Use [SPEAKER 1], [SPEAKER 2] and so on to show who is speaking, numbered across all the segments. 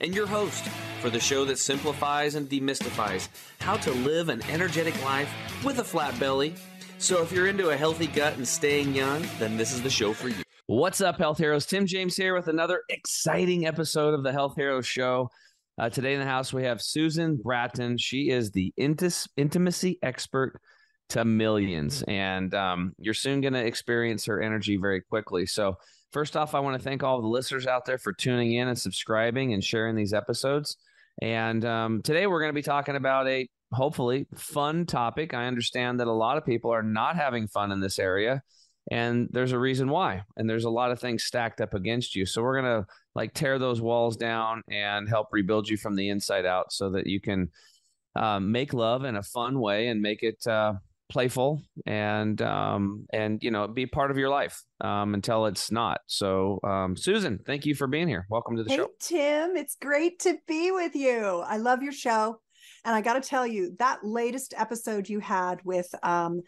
[SPEAKER 1] and your host for the show that simplifies and demystifies how to live an energetic life with a flat belly. So if you're into a healthy gut and staying young, then this is the show for you. What's up, health heroes? Tim James here with another exciting episode of the Health Heroes Show. Uh, today in the house, we have Susan Bratton. She is the intis- intimacy expert to millions, and um, you're soon going to experience her energy very quickly. So, first off, I want to thank all the listeners out there for tuning in and subscribing and sharing these episodes. And um, today we're going to be talking about a hopefully fun topic. I understand that a lot of people are not having fun in this area, and there's a reason why. And there's a lot of things stacked up against you. So we're going to like tear those walls down and help rebuild you from the inside out so that you can um, make love in a fun way and make it uh, playful and um, and you know be part of your life um, until it's not. So, um, Susan, thank you for being here. Welcome to the
[SPEAKER 2] hey,
[SPEAKER 1] show.
[SPEAKER 2] Tim, it's great to be with you. I love your show, and I got to tell you that latest episode you had with um,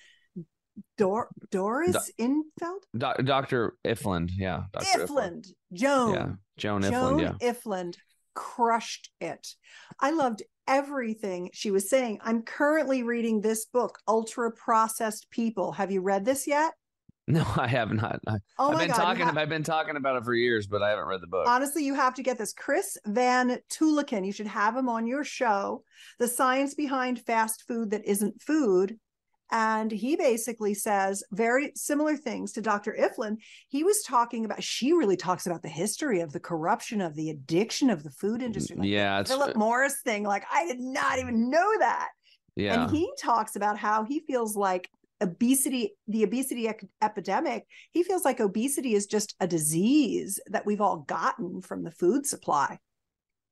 [SPEAKER 2] Dor- Doris Do- Infeld,
[SPEAKER 1] Do- Doctor Ifland, yeah,
[SPEAKER 2] Dr. Ifland, Joan,
[SPEAKER 1] yeah, Joan Ifland,
[SPEAKER 2] Joan
[SPEAKER 1] yeah,
[SPEAKER 2] Ifland crushed it. I loved everything she was saying. I'm currently reading this book, Ultra Processed People. Have you read this yet?
[SPEAKER 1] No, I have not. I,
[SPEAKER 2] Oh my
[SPEAKER 1] been
[SPEAKER 2] God,
[SPEAKER 1] talking. I've been talking about it for years, but I haven't read the book.
[SPEAKER 2] Honestly, you have to get this. Chris Van Tulleken, you should have him on your show. The science behind fast food that isn't food. And he basically says very similar things to Dr. Iflin. He was talking about, she really talks about the history of the corruption of the addiction of the food mm, industry. Like
[SPEAKER 1] yeah,
[SPEAKER 2] Philip Morris thing. Like, I did not even mm. know that.
[SPEAKER 1] yeah,
[SPEAKER 2] And he talks about how he feels like obesity, the obesity ec- epidemic, he feels like obesity is just a disease that we've all gotten from the food supply.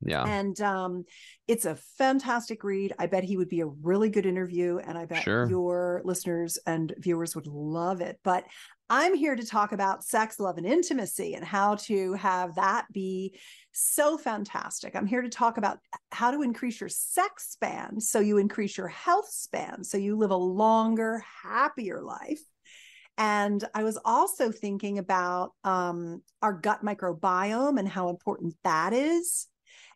[SPEAKER 1] Yeah.
[SPEAKER 2] And um, it's a fantastic read. I bet he would be a really good interview. And I bet
[SPEAKER 1] Sure.
[SPEAKER 2] your listeners and viewers would love it. But I'm here to talk about sex, love, and intimacy and how to have that be so fantastic. I'm here to talk about how to increase your sex span so you increase your health span, so you live a longer, happier life. And I was also thinking about um, our gut microbiome and how important that is.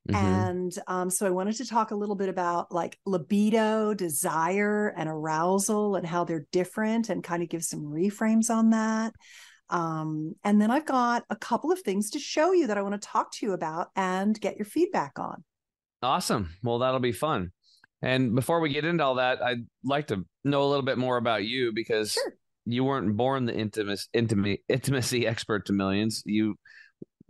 [SPEAKER 1] Mhm.
[SPEAKER 2] And um, so I wanted to talk a little bit about like libido, desire, and arousal and how they're different and kind of give some reframes on that. Um, and then I've got a couple of things to show you that I want to talk to you about and get your feedback on.
[SPEAKER 1] Awesome. Well, that'll be fun. And before we get into all that, I'd like to know a little bit more about you because
[SPEAKER 2] Sure.
[SPEAKER 1] you weren't born the intimacy, intimacy, intimacy expert to millions. You,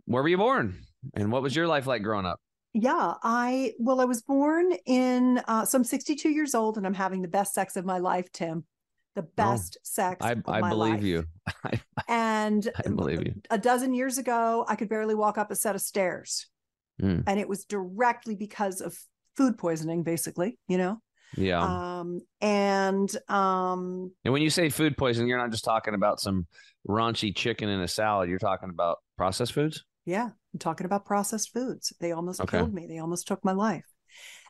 [SPEAKER 1] where were you born, and what was your life like growing up?
[SPEAKER 2] Yeah, I, well, I was born in, uh, so I'm 62 years old and I'm having the best sex of my life, Tim. The best sex.
[SPEAKER 1] I,
[SPEAKER 2] of
[SPEAKER 1] I
[SPEAKER 2] my
[SPEAKER 1] believe
[SPEAKER 2] life.
[SPEAKER 1] you. I,
[SPEAKER 2] And
[SPEAKER 1] I believe you.
[SPEAKER 2] a dozen years ago, I could barely walk up a set of stairs.
[SPEAKER 1] Mm.
[SPEAKER 2] And it was directly because of food poisoning, basically, you know?
[SPEAKER 1] Yeah.
[SPEAKER 2] Um, and um,
[SPEAKER 1] and when you say food poisoning, you're not just talking about some raunchy chicken in a salad. You're talking about processed foods.
[SPEAKER 2] yeah, I'm talking about processed foods. They almost
[SPEAKER 1] Okay.
[SPEAKER 2] killed me. They almost took my life.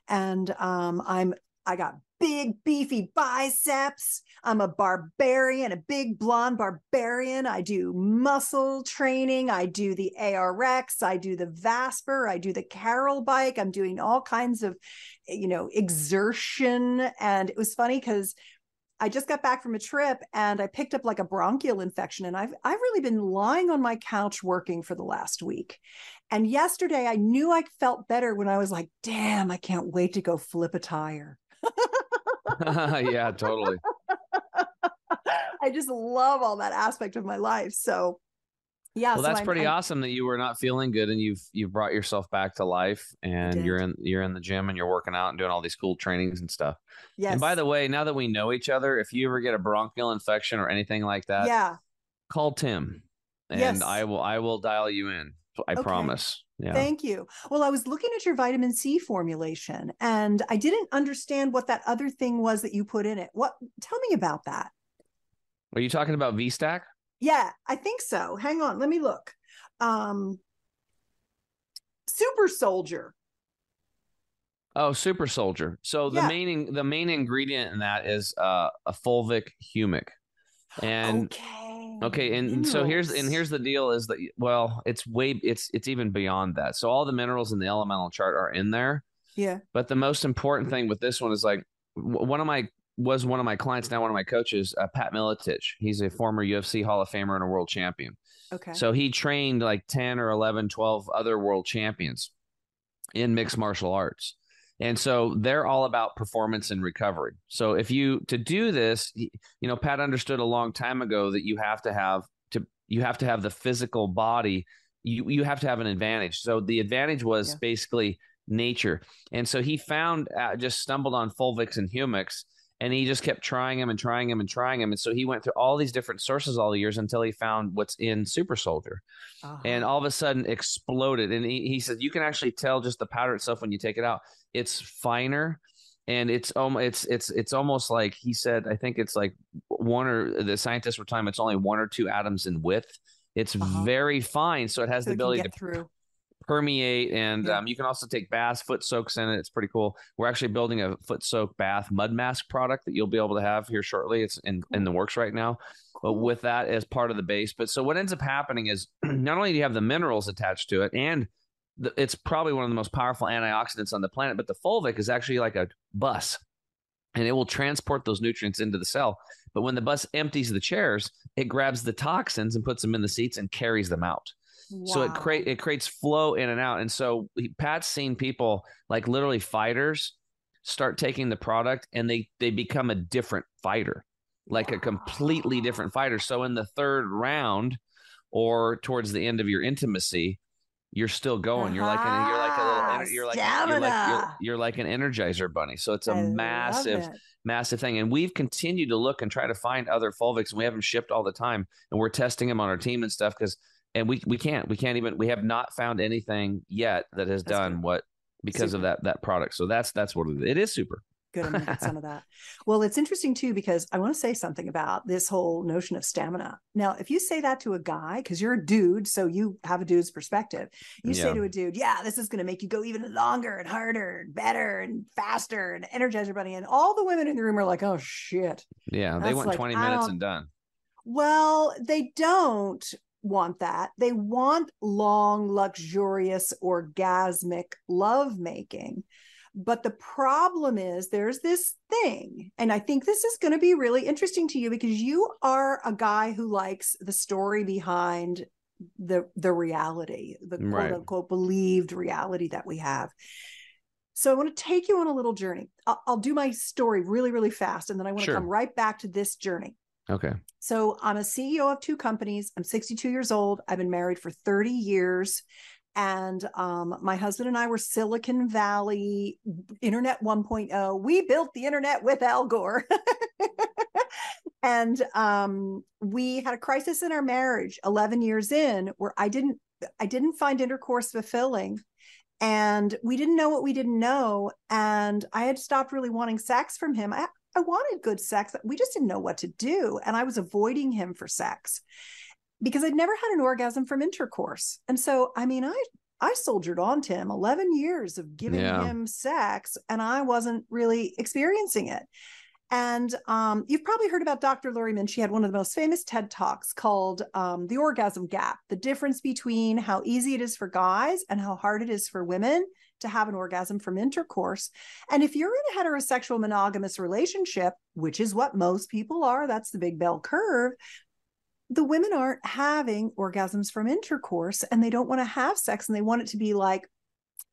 [SPEAKER 2] And um, I'm I got big beefy biceps. I'm a barbarian, a big blonde barbarian. I do muscle training. I do the ARX. I do the Vasper. I do the Carol bike. I'm doing all kinds of, you know, exertion. And it was funny because I just got back from a trip and I picked up like a bronchial infection and I've I've really been lying on my couch working for the last week. And yesterday I knew I felt better when I was like, "Damn, I can't wait to go flip a tire."
[SPEAKER 1] yeah, totally.
[SPEAKER 2] I just love all that aspect of my life. So, yeah,
[SPEAKER 1] Well,
[SPEAKER 2] so
[SPEAKER 1] that's
[SPEAKER 2] I'm-
[SPEAKER 1] pretty
[SPEAKER 2] I'm-
[SPEAKER 1] awesome that you were not feeling good and you've you've brought yourself back to life and you're in you're in the gym and you're working out and doing all these cool trainings and stuff.
[SPEAKER 2] Yes.
[SPEAKER 1] And by the way, now that we know each other, if you ever get a bronchial infection or anything like that,
[SPEAKER 2] yeah,
[SPEAKER 1] call Tim and
[SPEAKER 2] Yes.
[SPEAKER 1] I will I will dial you in. I
[SPEAKER 2] Okay.
[SPEAKER 1] promise. Yeah.
[SPEAKER 2] Thank you. Well, I was looking at your vitamin C formulation and I didn't understand what that other thing was that you put in it. What tell me about that?
[SPEAKER 1] Are you talking about V Stack?
[SPEAKER 2] Yeah, I think so. Hang on, let me look. Um Super Soldier.
[SPEAKER 1] Oh, Super Soldier. So the
[SPEAKER 2] Yeah.
[SPEAKER 1] main the main ingredient in that is uh, a fulvic humic. And
[SPEAKER 2] okay.
[SPEAKER 1] okay, and so here's and here's the deal is that well, it's way it's it's even beyond that. So all the minerals in the elemental chart are in there,
[SPEAKER 2] yeah.
[SPEAKER 1] but the most important thing with this one is like one of my was one of my clients now one of my coaches, uh, Pat Miletich. He's a former UFC Hall of Famer and a world champion.
[SPEAKER 2] Okay.
[SPEAKER 1] So he trained like 10 or 11, 12 other world champions in mixed martial arts. And so they're all about performance and recovery. So if you to do this, you know, Pat understood a long time ago that you have to have to you have to have the physical body. You you have to have an advantage. So the advantage was
[SPEAKER 2] Yeah.
[SPEAKER 1] basically nature. And so he found uh, just stumbled on Fulvix and Humix and he just kept trying him and trying him and trying him And so he went through all these different sources all the years until he found what's in Super Soldier
[SPEAKER 2] Uh-huh.
[SPEAKER 1] and all of a sudden exploded. And he, he said you can actually tell just the powder itself when you take it out. It's finer, and it's um it's it's it's almost like he said. I think it's like one or the scientists were telling him it's only one or two atoms in width. It's
[SPEAKER 2] Uh-huh.
[SPEAKER 1] very fine, so it has
[SPEAKER 2] so
[SPEAKER 1] the ability to
[SPEAKER 2] through.
[SPEAKER 1] Permeate and
[SPEAKER 2] Yeah.
[SPEAKER 1] um, you can also take baths foot soaks in it. It's pretty cool. We're actually building a foot soak bath mud mask product that you'll be able to have here shortly. It's in, in the works right now but with that as part of the base. But so what ends up happening is not only do you have the minerals attached to it and the, it's probably one of the most powerful antioxidants on the planet but the fulvic is actually like a bus and it will transport those nutrients into the cell. But when the bus empties the chairs it grabs the toxins and puts them in the seats and carries them out so it create it creates flow in and out. And so Pat's seen people like literally fighters start taking the product and they they become a different fighter, like a completely different fighter. So in the third round or towards the end of your intimacy, you're still going. You're like an, you're like a little
[SPEAKER 2] Ah,
[SPEAKER 1] you're like you're like you're, you're like an energizer bunny. So it's a
[SPEAKER 2] I
[SPEAKER 1] massive massive thing. And we've continued to look and try to find other Fulvics, and we have them shipped all the time. And we're testing them on our team and stuff because, and we we can't we can't even we have not found anything yet that has
[SPEAKER 2] That's
[SPEAKER 1] done
[SPEAKER 2] good.
[SPEAKER 1] what because
[SPEAKER 2] Super.
[SPEAKER 1] of that that product. So that's that's what it is. It is super.
[SPEAKER 2] Good, I'm gonna get some of that. Well, it's interesting too because I want to say something about this whole notion of stamina. Now, if you say that to a guy, because you're a dude, so you have a dude's perspective, you say to a dude, "Yeah, this is gonna make you go even longer and harder and better and faster and energize your body," and all the women in the room are like, "Oh shit."
[SPEAKER 1] Yeah, they want
[SPEAKER 2] like,
[SPEAKER 1] 20 minutes and done.
[SPEAKER 2] Well, they don't want that. They want long, luxurious, orgasmic lovemaking. But the problem is there's this thing, and I think this is going to be really interesting to you because you are a guy who likes the story behind the the reality, the quote
[SPEAKER 1] Right.
[SPEAKER 2] unquote believed reality that we have. So I want to take you on a little journey. I'll, I'll do my story really, really fast, and then I want to come right back to this journey.
[SPEAKER 1] Okay.
[SPEAKER 2] So I'm a CEO of two companies. I'm 62 years old. I've been married for 30 years. And um, my husband and I were Silicon Valley Internet 1.0. We built the internet with Al Gore. and um, we had a crisis in our marriage 11 years in where I didn't I didn't find intercourse fulfilling and we didn't know what we didn't know and I had stopped really wanting sex from him. I I wanted good sex. We just didn't know what to do. And I was avoiding him for sex because I'd never had an orgasm from intercourse. And so, I mean, I, I soldiered on to him 11 years of giving
[SPEAKER 1] Yeah.
[SPEAKER 2] him sex and I wasn't really experiencing it. And um, you've probably heard about Dr. Laurie Mintz. She had one of the most famous TED Talks called um, The Orgasm Gap the difference between how easy it is for guys and how hard it is for women to have an orgasm from intercourse. And if you're in a heterosexual monogamous relationship, which is what most people are, that's the big bell curve. The women aren't having orgasms from intercourse and they don't want to have sex and they want it to be like,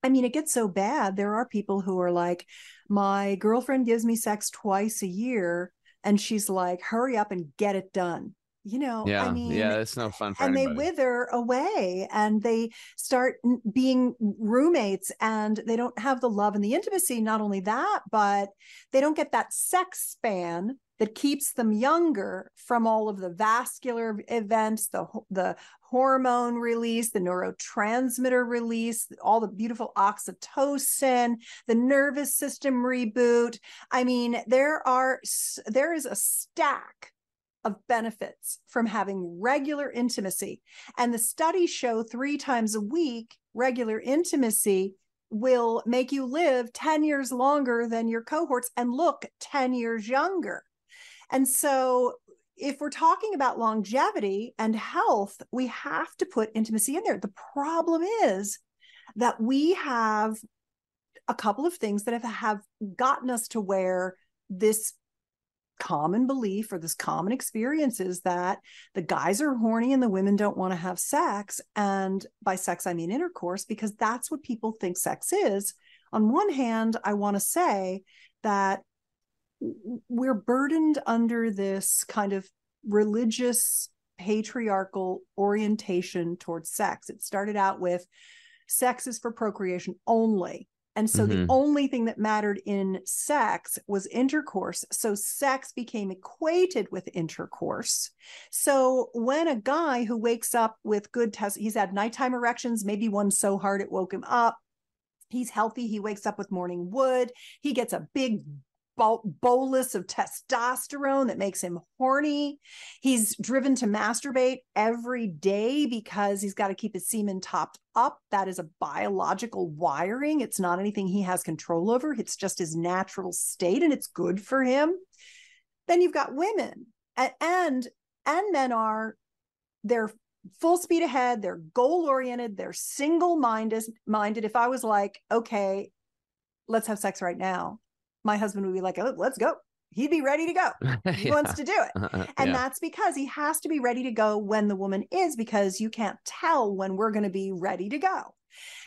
[SPEAKER 2] I mean, it gets so bad. There are people who are like, my girlfriend gives me sex twice a year and she's like, hurry up and get it done. You know,
[SPEAKER 1] Yeah.
[SPEAKER 2] I mean,
[SPEAKER 1] yeah, it's no fun for
[SPEAKER 2] and
[SPEAKER 1] anybody.
[SPEAKER 2] they wither away and they start being roommates and they don't have the love and the intimacy not only that but they don't get that sex span that keeps them younger from all of the vascular events the the hormone release, the neurotransmitter release, all the beautiful oxytocin, the nervous system reboot. I mean, there are there is a stack of benefits from having regular intimacy. And the studies show 3 times a week regular intimacy will make you live 10 years longer than your cohorts and look 10 years younger. And so if we're talking about longevity and health, we have to put intimacy in there. The problem is that we have a couple of things that have, have gotten us to where this common belief or this common experience is that the guys are horny and the women don't want to have sex. And by sex, I mean intercourse, because that's what people think sex is. On one hand, I want to say that we're burdened under this kind of religious patriarchal orientation towards sex. It started out with sex is for procreation only. And so mm-hmm. the only thing that mattered in sex was intercourse. So sex became equated with intercourse. So when a guy who wakes up with good test, he's had nighttime erections, maybe one so hard it woke him up. He's healthy. He wakes up with morning wood. He gets a big bolus of testosterone that makes him horny. He's driven to masturbate every day because he's got to keep his semen topped up. That is a biological wiring. It's not anything he has control over. It's just his natural state and it's good for him. Then you've got women and and, men are they're full speed ahead, they're goal oriented, they're single minded minded. If I was like, okay, let's have sex right now my husband would be like, oh, let's go. He'd be ready to go. He yeah. wants to do it. And yeah. that's because he has to be ready to go when the woman is, because you can't tell when we're going to be ready to go.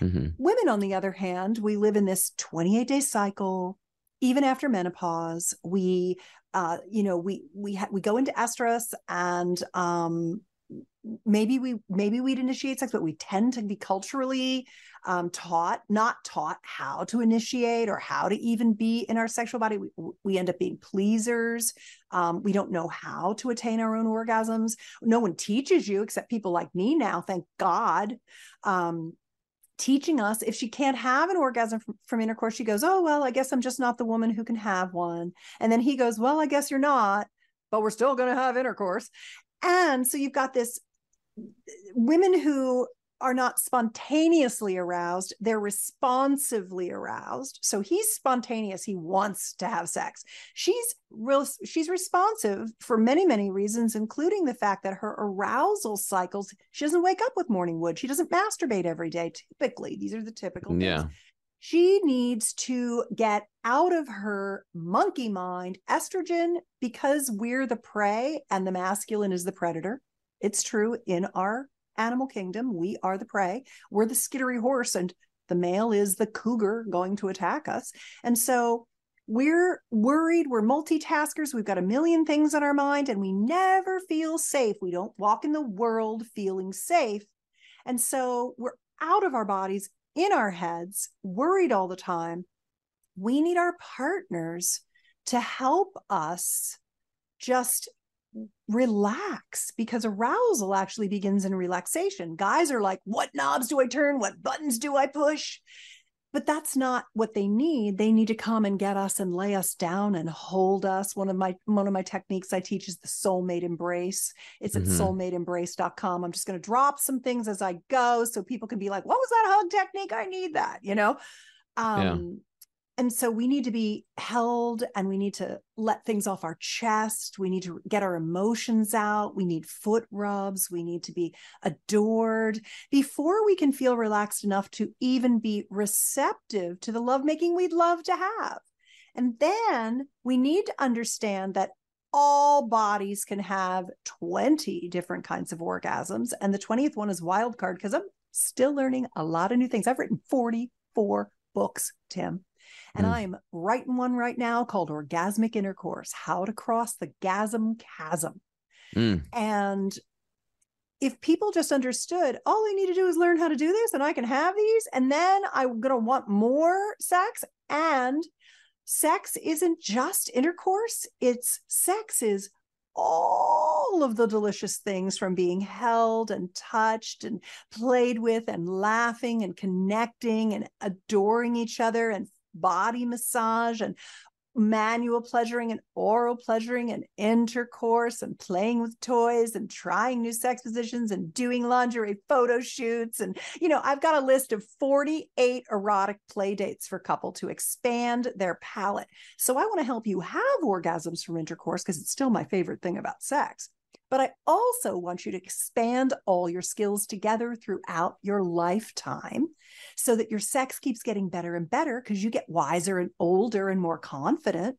[SPEAKER 2] Mm-hmm. Women, on the other hand, we live in this 28 day cycle. Even after menopause, we, uh, you know, we we ha- we go into estrus, and um, maybe we maybe we'd initiate sex but we tend to be culturally um, taught not taught how to initiate or how to even be in our sexual body. We, we end up being pleasers. Um, we don't know how to attain our own orgasms. No one teaches you except people like me now thank god. Um, teaching us if she can't have an orgasm from, from, intercourse she goes oh well i guess i'm just not the woman who can have one. And then he goes well i guess you're not but we're still going to have intercourse and so you've got this women who are not spontaneously aroused they're responsively aroused. So he's spontaneous he wants to have sex. She's real she's responsive for many many reasons including the fact that her arousal cycles she doesn't wake up with morning wood. She doesn't masturbate every day typically. These are the typical yeah. things. She needs to get out of her monkey mind estrogen because we're the prey and the masculine is the predator it's true in our animal kingdom. We are the prey. We're the skittery horse, and the male is the cougar going to attack us. And so we're worried. We're multitaskers. We've got a million things on our mind, and we never feel safe. We don't walk in the world feeling safe. And so we're out of our bodies, in our heads, worried all the time. We need our partners to help us just relax because arousal actually begins in relaxation. Guys are like, what knobs do I turn? What buttons do I push? But that's not what they need. They need to come and get us and lay us down and hold us. One of my one of my techniques I teach is the soulmate embrace. It's at mm-hmm. soulmateembrace.com. I'm just going to drop some things as I go so people can be like, what was that hug technique? I need that, you know? Um, and so we need to be held and we need to let things off our chest. We need to get our emotions out. We need foot rubs. We need to be adored before we can feel relaxed enough to even be receptive to the lovemaking we'd love to have. And then we need to understand that all bodies can have 20 different kinds of orgasms. And the 20th one is wild card because I'm still learning a lot of new things. I've written 44 books, Tim. And mm. I'm writing one right now called Orgasmic Intercourse How to Cross the Gasm Chasm. Mm. And if people just understood, all I need to do is learn how to do this and I can have these, and then I'm going to want more sex. And sex isn't just intercourse, it's sex is all of the delicious things from being held and touched and played with and laughing and connecting and adoring each other and body massage and manual pleasuring and oral pleasuring and intercourse and playing with toys and trying new sex positions and doing lingerie photo shoots. And you know i've got a list of 48 erotic play dates for couple to expand their palate. So i want to help you have orgasms from intercourse because it's still my favorite thing about sex. But I also want you to expand all your skills together throughout your lifetime so that your sex keeps getting better and better because you get wiser and older and more confident.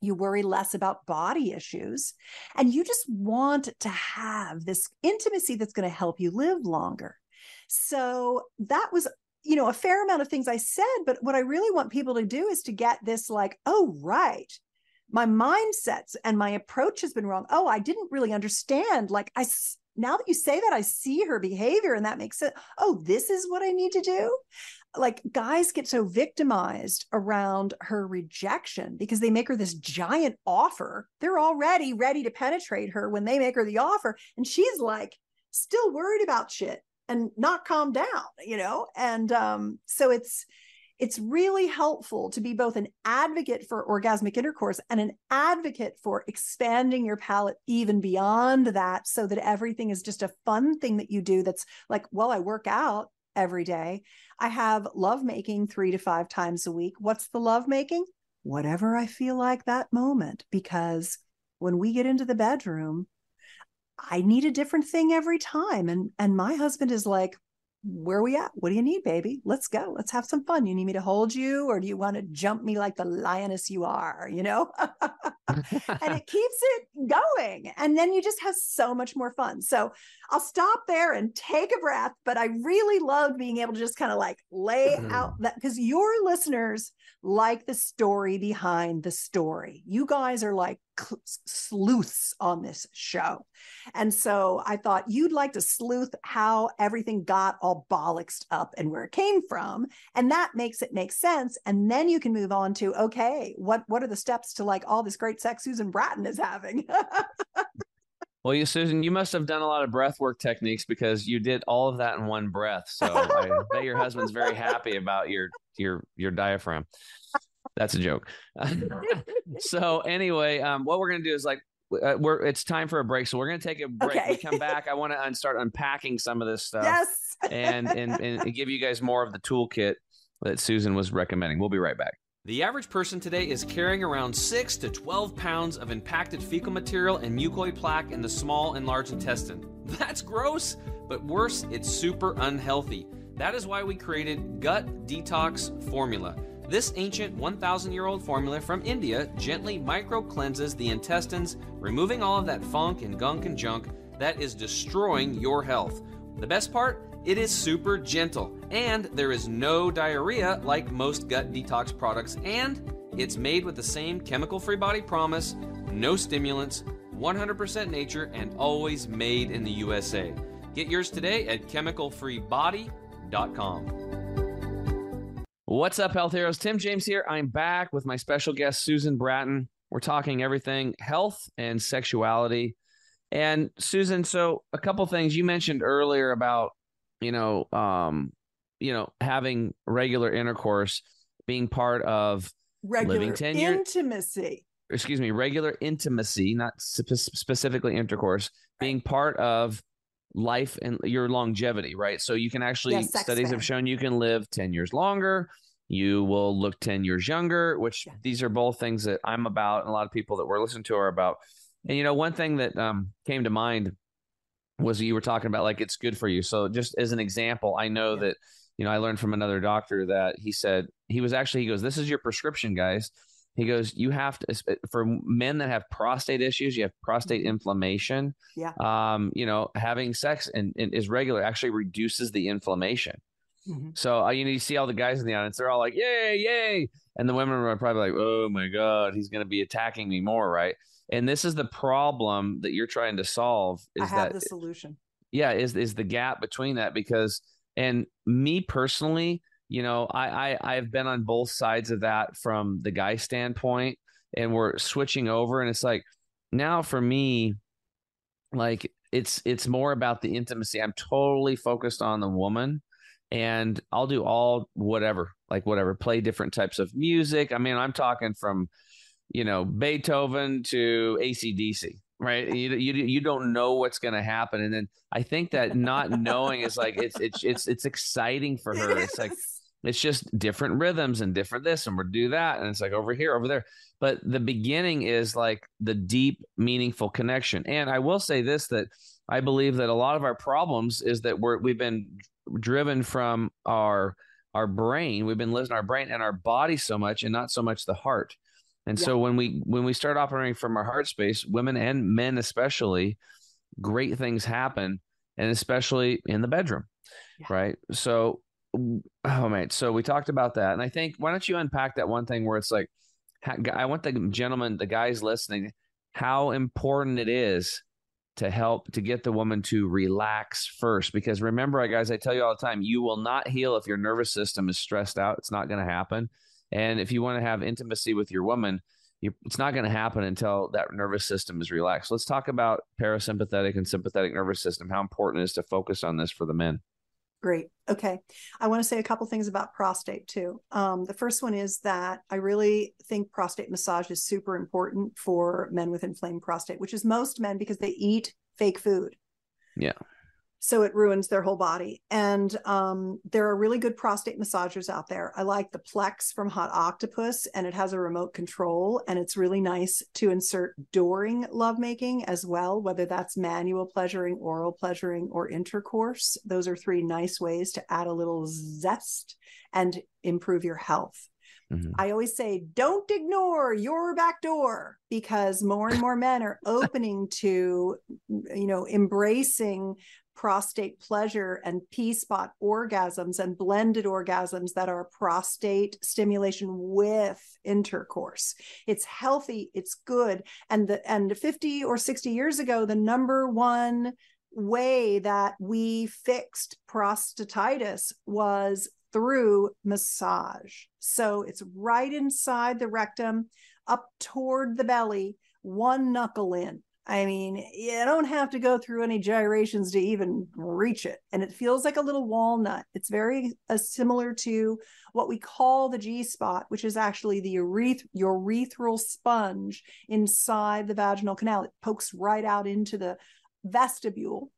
[SPEAKER 2] You worry less about body issues, and you just want to have this intimacy that's going to help you live longer. So that was you know a fair amount of things i said but what i really want people to do is to get this like oh right my mindsets and my approach has been wrong. Oh, I didn't really understand. Like I now that you say that, I see her behavior and that makes it, oh, this is what I need to do. Like guys get so victimized around her rejection because they make her this giant offer. They're already ready to penetrate her when they make her the offer. And she's like still worried about shit and not calm down, you know? And um, so it's it's really helpful to be both an advocate for orgasmic intercourse and an advocate for expanding your palate even beyond that so that everything is just a fun thing that you do that's like well i work out every day. I have love making 3 to 5 times a week. What's the love making whatever i feel like that moment because when we get into the bedroom i need a different thing every time. And and my husband is like where are we at? What do you need, baby? Let's go. Let's have some fun. You need me to hold you, or do you want to jump me like the lioness you are? You know? and it keeps it going. And then you just have so much more fun. So I'll stop there and take a breath. But I really loved being able to just kind of like lay out mm-hmm. that because your listeners like the story behind the story. You guys are like sleuths on this show. And so I thought you'd like to sleuth how everything got all bollocksed up and where it came from. And that makes it make sense. And then you can move on to, okay, what, what are the steps to like all this great sex Susan Bratton is having?
[SPEAKER 1] Well, you, Susan, you must have done a lot of breath work techniques because you did all of that in one breath. So I bet your husband's very happy about your your your diaphragm. That's a joke. so anyway, um, what we're gonna do is like uh, we're it's time for a break, so we're gonna take a break. Okay. We come back. I want to start unpacking some of this stuff.
[SPEAKER 2] Yes.
[SPEAKER 1] and, and and give you guys more of the toolkit that Susan was recommending. We'll be right back. The average person today is carrying around 6 to 12 pounds of impacted fecal material and mucoid plaque in the small and large intestine. That's gross, but worse, it's super unhealthy. That is why we created Gut Detox Formula. This ancient 1,000 year old formula from India gently micro cleanses the intestines, removing all of that funk and gunk and junk that is destroying your health. The best part? It is super gentle, and there is no diarrhea like most gut detox products, and it's made with the same chemical free body promise no stimulants, 100% nature, and always made in the USA. Get yours today at chemicalfreebody.com. What's up, health heroes? Tim James here. I'm back with my special guest, Susan Bratton. We're talking everything health and sexuality. And Susan, so a couple things you mentioned earlier about you know, um, you know, having regular intercourse, being part of
[SPEAKER 2] regular intimacy.
[SPEAKER 1] Excuse me, regular intimacy, not spe- specifically intercourse, being part of life and your longevity, right? So you can actually yes, studies fan. have shown you can live 10 years longer. You will look 10 years younger, which yeah. these are both things that I'm about and a lot of people that we're listening to are about. And you know, one thing that um, came to mind was you were talking about like it's good for you. So just as an example, I know yeah. that you know I learned from another doctor that he said he was actually he goes this is your prescription guys. He goes you have to for men that have prostate issues, you have prostate mm-hmm. inflammation.
[SPEAKER 2] Yeah.
[SPEAKER 1] Um, you know, having sex and, and is regular actually reduces the inflammation. Mm-hmm. So uh, you know, you see all the guys in the audience, they're all like, "Yay, yay!" And the women are probably like, "Oh my god, he's going to be attacking me more," right? and this is the problem that you're trying to solve is
[SPEAKER 2] I have
[SPEAKER 1] that
[SPEAKER 2] the solution
[SPEAKER 1] yeah is is the gap between that because and me personally you know I, I i've been on both sides of that from the guy standpoint and we're switching over and it's like now for me, like it's it's more about the intimacy. I'm totally focused on the woman and I'll do all whatever, like whatever, play different types of music. I mean, I'm talking from, you know, Beethoven to ACDC, right? You, you, you don't know what's going to happen. And then I think that not knowing is like, it's, it's, it's, it's exciting for her. It's like, it's just different rhythms and different this and we'll do that. And it's like over here, over there. But the beginning is like the deep, meaningful connection. And I will say this, that I believe that a lot of our problems is that we're, we've been driven from our our brain. We've been listening our brain and our body so much and not so much the heart. And yeah. so when we when we start operating from our heart space women and men especially great things happen and especially in the bedroom yeah. right? So oh man. So we talked about that. And i think why don't you unpack that one thing where it's like i want the gentleman the guys listening how important it is to help to get the woman to relax first. Because remember, guys, I tell you all the time, you will not heal if your nervous system is stressed out. It's not going to happen. And if you want to have intimacy with your woman, you, it's not going to happen until that nervous system is relaxed. Let's talk about parasympathetic and sympathetic nervous system. How important it is to focus on this for the men.
[SPEAKER 2] Great. Okay. I want to say a couple things about prostate too. Um, the first one is that I really think prostate massage is super important for men with inflamed prostate, which is most men because they eat fake food.
[SPEAKER 1] Yeah
[SPEAKER 2] so it ruins their whole body. And um, there are really good prostate massagers out there. I like the Plex from Hot Octopuss, and it has a remote control, and it's really nice to insert during lovemaking as well, whether that's manual pleasuring, oral pleasuring, or intercourse. Those are three nice ways to add a little zest and improve your health. Mm-hmm. I always say, don't ignore your back door because more and more men are opening to, you know, embracing prostate pleasure and P spot orgasms and blended orgasms that are prostate stimulation with intercourse. It's healthy, it's good. And the and 50 or 60 years ago, the number one way that we fixed prostatitis was through massage. So it's right inside the rectum, up toward the belly, one knuckle in. I mean, you don't have to go through any gyrations to even reach it. And it feels like a little walnut. It's very uh, similar to what we call the G spot, which is actually the ureth- urethral sponge inside the vaginal canal. It pokes right out into the vestibule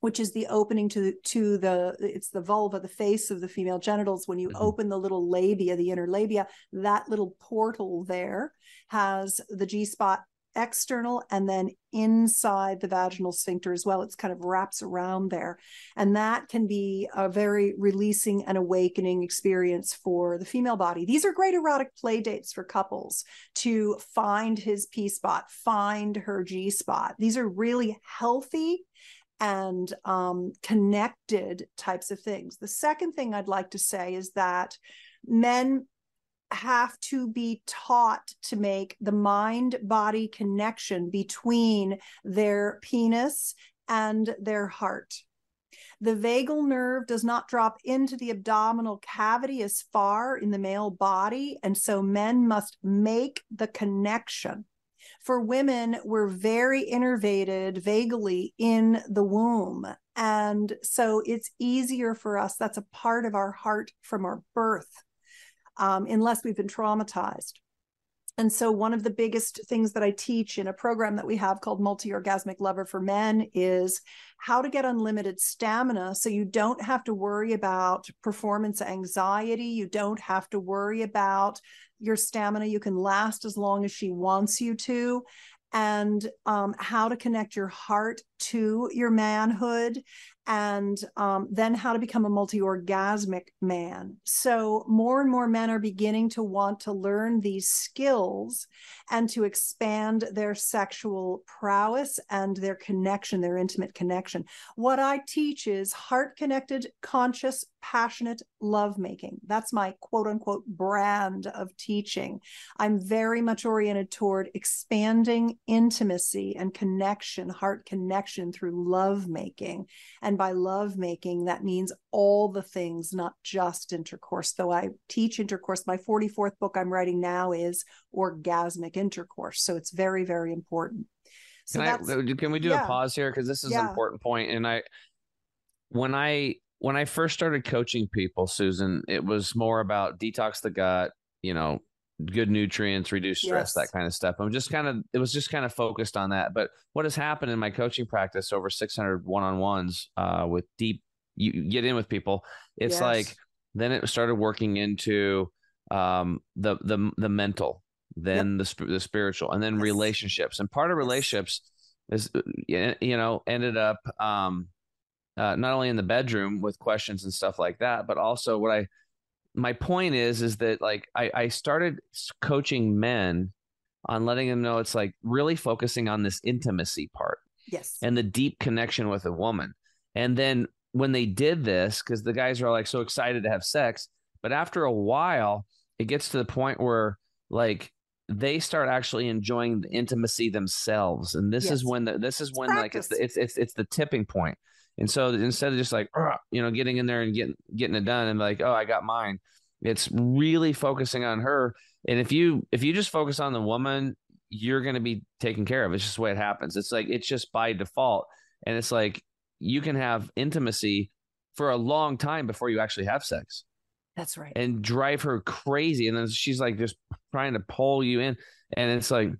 [SPEAKER 2] which is the opening to the, to the it's the vulva the face of the female genitals when you mm-hmm. open the little labia the inner labia that little portal there has the g spot external and then inside the vaginal sphincter as well. It's kind of wraps around there. And that can be a very releasing and awakening experience for the female body. These are great erotic play dates for couples to find his P spot, find her G spot. These are really healthy and um, connected types of things. The second thing I'd like to say is that men have to be taught to make the mind body connection between their penis and their heart. The vagal nerve does not drop into the abdominal cavity as far in the male body. And so men must make the connection. For women, we're very innervated vagally in the womb. And so it's easier for us. That's a part of our heart from our birth um, unless we've been traumatized. And so, one of the biggest things that I teach in a program that we have called Multi Orgasmic Lover for Men is how to get unlimited stamina so you don't have to worry about performance anxiety. You don't have to worry about your stamina. You can last as long as she wants you to and um, how to connect your heart to your manhood and um, then how to become a multi-orgasmic man. So more and more men are beginning to want to learn these skills and to expand their sexual prowess and their connection their intimate connection. What i teach is heart connected conscious passionate lovemaking. That's my quote unquote brand of teaching. I'm very much oriented toward expanding intimacy and connection heart connection through love making. And by love making, that means all the things, not just intercourse. Though I teach intercourse, my 44th book I'm writing now is orgasmic intercourse. So it's very, very important. So
[SPEAKER 1] can, I, can we do yeah. a pause here? Because this is yeah. an important point. And I, when I, when I first started coaching people, Susan, it was more about detox the gut, you know, good nutrients, reduce stress, yes. that kind of stuff. I'm just kind of it was just kind of focused on that. But what has happened in my coaching practice over 600 one-on-ones uh, with deep you get in with people, it's yes. like then it started working into um, the the the mental, then yep. the the spiritual, and then yes. relationships. And part of relationships is you know ended up um, uh, not only in the bedroom with questions and stuff like that, but also what I my point is is that like I, I started coaching men on letting them know it's like really focusing on this intimacy part
[SPEAKER 2] yes.
[SPEAKER 1] and the deep connection with a woman. And then when they did this because the guys are like so excited to have sex but after a while it gets to the point where like they start actually enjoying the intimacy themselves. And this yes. is when the, this is when like it's, the, it's it's it's the tipping point and so instead of just like, you know, getting in there and getting getting it done and like, oh, I got mine, it's really focusing on her. And if you if you just focus on the woman, you're going to be taken care of. It's just the way it happens. It's like it's just by default, and it's like you can have intimacy for a long time before you actually have sex.
[SPEAKER 2] That's right.
[SPEAKER 1] And drive her crazy, and then she's like just trying to pull you in, and it's like,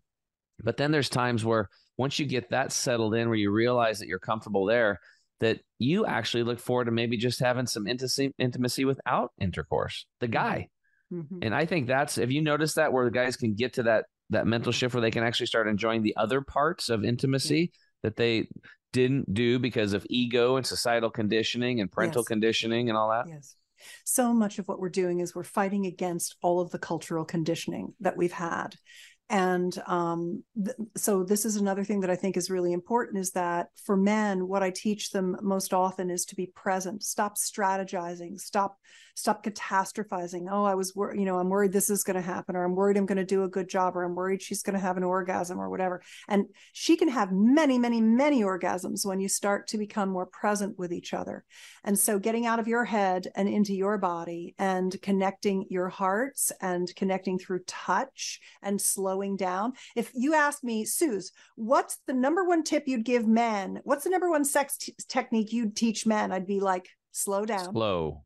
[SPEAKER 1] but then there's times where once you get that settled in, where you realize that you're comfortable there that you actually look forward to maybe just having some intimacy intimacy without intercourse the mm-hmm. guy mm-hmm. and i think that's if you notice that where the guys can get to that that mental shift where they can actually start enjoying the other parts of intimacy that they didn't do because of ego and societal conditioning and parental yes. conditioning and all that
[SPEAKER 2] yes so much of what we're doing is we're fighting against all of the cultural conditioning that we've had and um, th- so this is another thing that i think is really important is that for men what i teach them most often is to be present stop strategizing stop stop catastrophizing oh i was wor- you know i'm worried this is going to happen or i'm worried i'm going to do a good job or i'm worried she's going to have an orgasm or whatever and she can have many many many orgasms when you start to become more present with each other and so getting out of your head and into your body and connecting your hearts and connecting through touch and slowing down. If you ask me, Suze, what's the number one tip you'd give men? What's the number one sex t- technique you'd teach men? I'd be like, slow down.
[SPEAKER 1] Slow.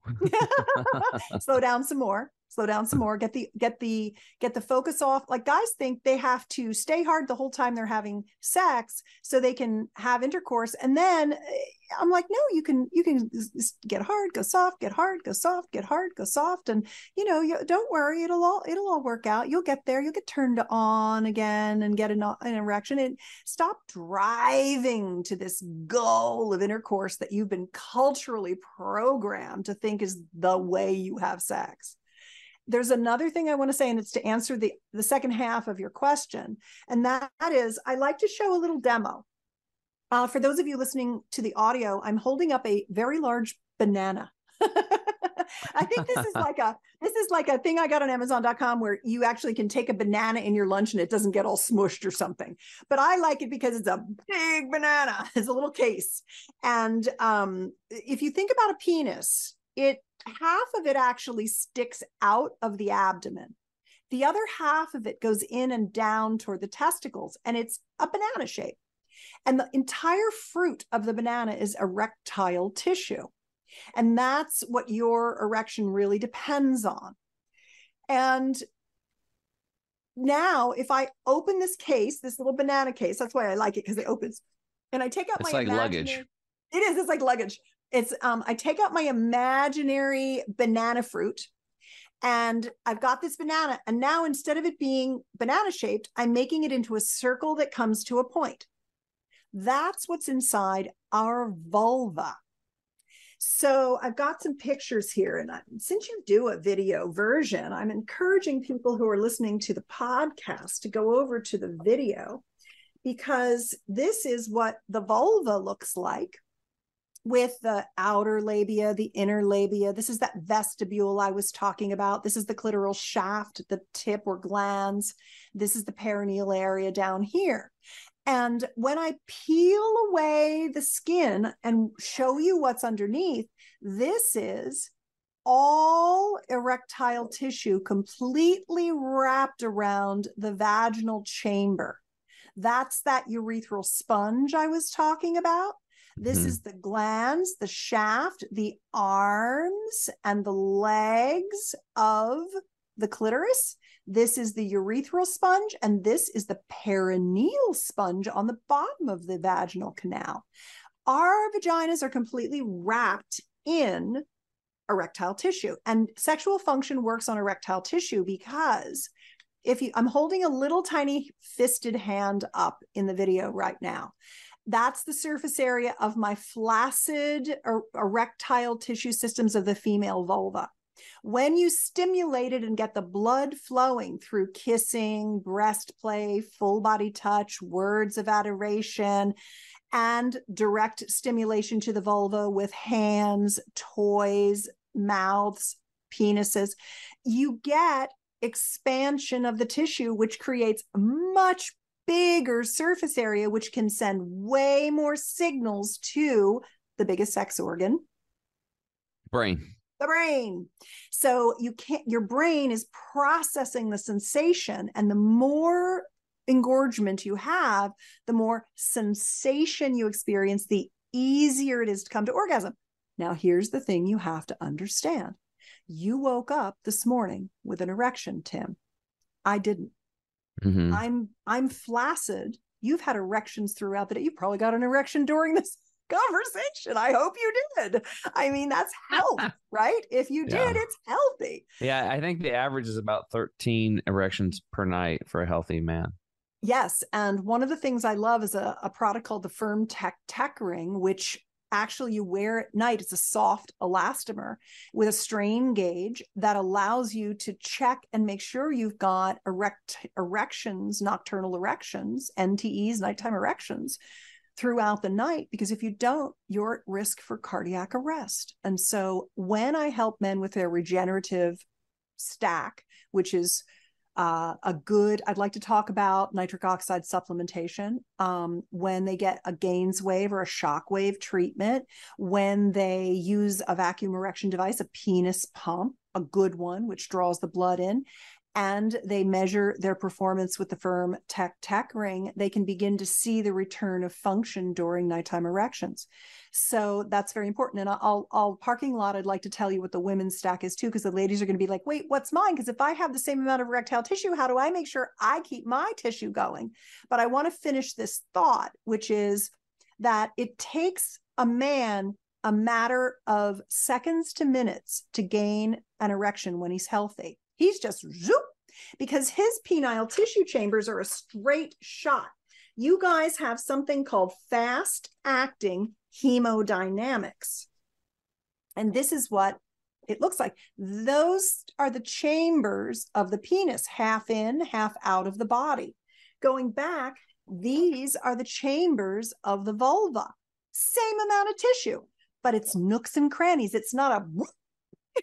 [SPEAKER 2] slow down some more slow down some more get the get the get the focus off. Like guys think they have to stay hard the whole time they're having sex so they can have intercourse. And then eh, i'm like no you can you can get hard go soft get hard go soft get hard go soft. And you know you, don't worry it'll all it'll all work out. You'll get there. You'll get turned on again and get an, an erection. And stop driving to this goal of intercourse that you've been culturally programmed to think is the way you have sex there's another thing I want to say, and it's to answer the, the second half of your question. And that, that is, I like to show a little demo. Uh, for those of you listening to the audio, I'm holding up a very large banana. I think this is like a this is like a thing I got on Amazon.com where you actually can take a banana in your lunch and it doesn't get all smushed or something. But I like it because it's a big banana. It's a little case, and um, if you think about a penis, it half of it actually sticks out of the abdomen. The other half of it goes in and down toward the testicles, and it's a banana shape. And the entire fruit of the banana is erectile tissue. And that's what your erection really depends on. And now, if I open this case, this little banana case, that's why I like it because it opens, and I take out
[SPEAKER 1] it's
[SPEAKER 2] my
[SPEAKER 1] like luggage.
[SPEAKER 2] It is. It's like luggage. It's um, I take out my imaginary banana fruit and I've got this banana. And now instead of it being banana shaped, I'm making it into a circle that comes to a point. That's what's inside our vulva. So I've got some pictures here. And I, since you do a video version, I'm encouraging people who are listening to the podcast to go over to the video because this is what the vulva looks like with the outer labia, the inner labia. This is that vestibule I was talking about. This is the clitoral shaft, the tip or glands. This is the perineal area down here. And when I peel away the skin and show you what's underneath, this is all erectile tissue completely wrapped around the vaginal chamber. That's that urethral sponge I was talking about. This
[SPEAKER 1] Mhm.
[SPEAKER 2] is the glands, the shaft, the arms, and the legs of the clitoris. This is the urethral sponge, and this is the perineal sponge on the bottom of the vaginal canal. Our vaginas are completely wrapped in erectile tissue, and sexual function works on erectile tissue because if you, I'm holding a little tiny fisted hand up in the video right now. That's the surface area of my flaccid er- erectile tissue systems of the female vulva. When you stimulate it and get the blood flowing through kissing, breast play, full body touch, words of adoration, and direct stimulation to the vulva with hands, toys, mouths, penises, you get expansion of the tissue, which creates much bigger surface area, which can send way more signals to the biggest sex organ,
[SPEAKER 1] Brain.
[SPEAKER 2] the brain. So you can't, your brain is processing the sensation, and the more engorgement you have, the more sensation you experience, the easier it is to come to orgasm. Now, here's the thing you have to understand you woke up this morning with an erection, Tim. I didn't.
[SPEAKER 1] Mhm.
[SPEAKER 2] I'm I'm flaccid. You've had erections throughout the day. You probably got an erection during this conversation. I hope you did. I mean, that's health, right? If you
[SPEAKER 1] Yeah.
[SPEAKER 2] did, it's healthy.
[SPEAKER 1] Yeah, I think the average is about 13 erections per night for a healthy man.
[SPEAKER 2] Yes. And one of the things I love is a, a product called the Firm Tech Tech Ring, which actually you wear at night. It's a soft elastomer with a strain gauge that allows you to check and make sure you've got erect erections, nocturnal erections, NTEs, nighttime erections throughout the night because if you don't you're at risk for cardiac arrest and so when i help men with their regenerative stack which is uh, a good i'd like to talk about nitric oxide supplementation um, when they get a GAINSWave or a shock wave treatment when they use a vacuum erection device a penis pump a good one which draws the blood in and they measure their performance with the firm tech tech ring they can begin to see the return of function during nighttime erections. So that's very important and i'll i'll parking lot i'd like to tell you what the women's stack is too because the ladies are going to be like wait what's mine? Because if i have the same amount of erectile tissue how do i make sure i keep my tissue going? But i want to finish this thought which is that it takes a man a matter of seconds to minutes to gain an erection when he's healthy he's just zoop because his penile tissue chambers are a straight shot. You guys have something called fast acting hemodynamics. And this is what it looks like. Those are the chambers of the penis, half in, half out of the body. Going back, these are the chambers of the vulva. Same amount of tissue, but it's nooks and crannies. It's not a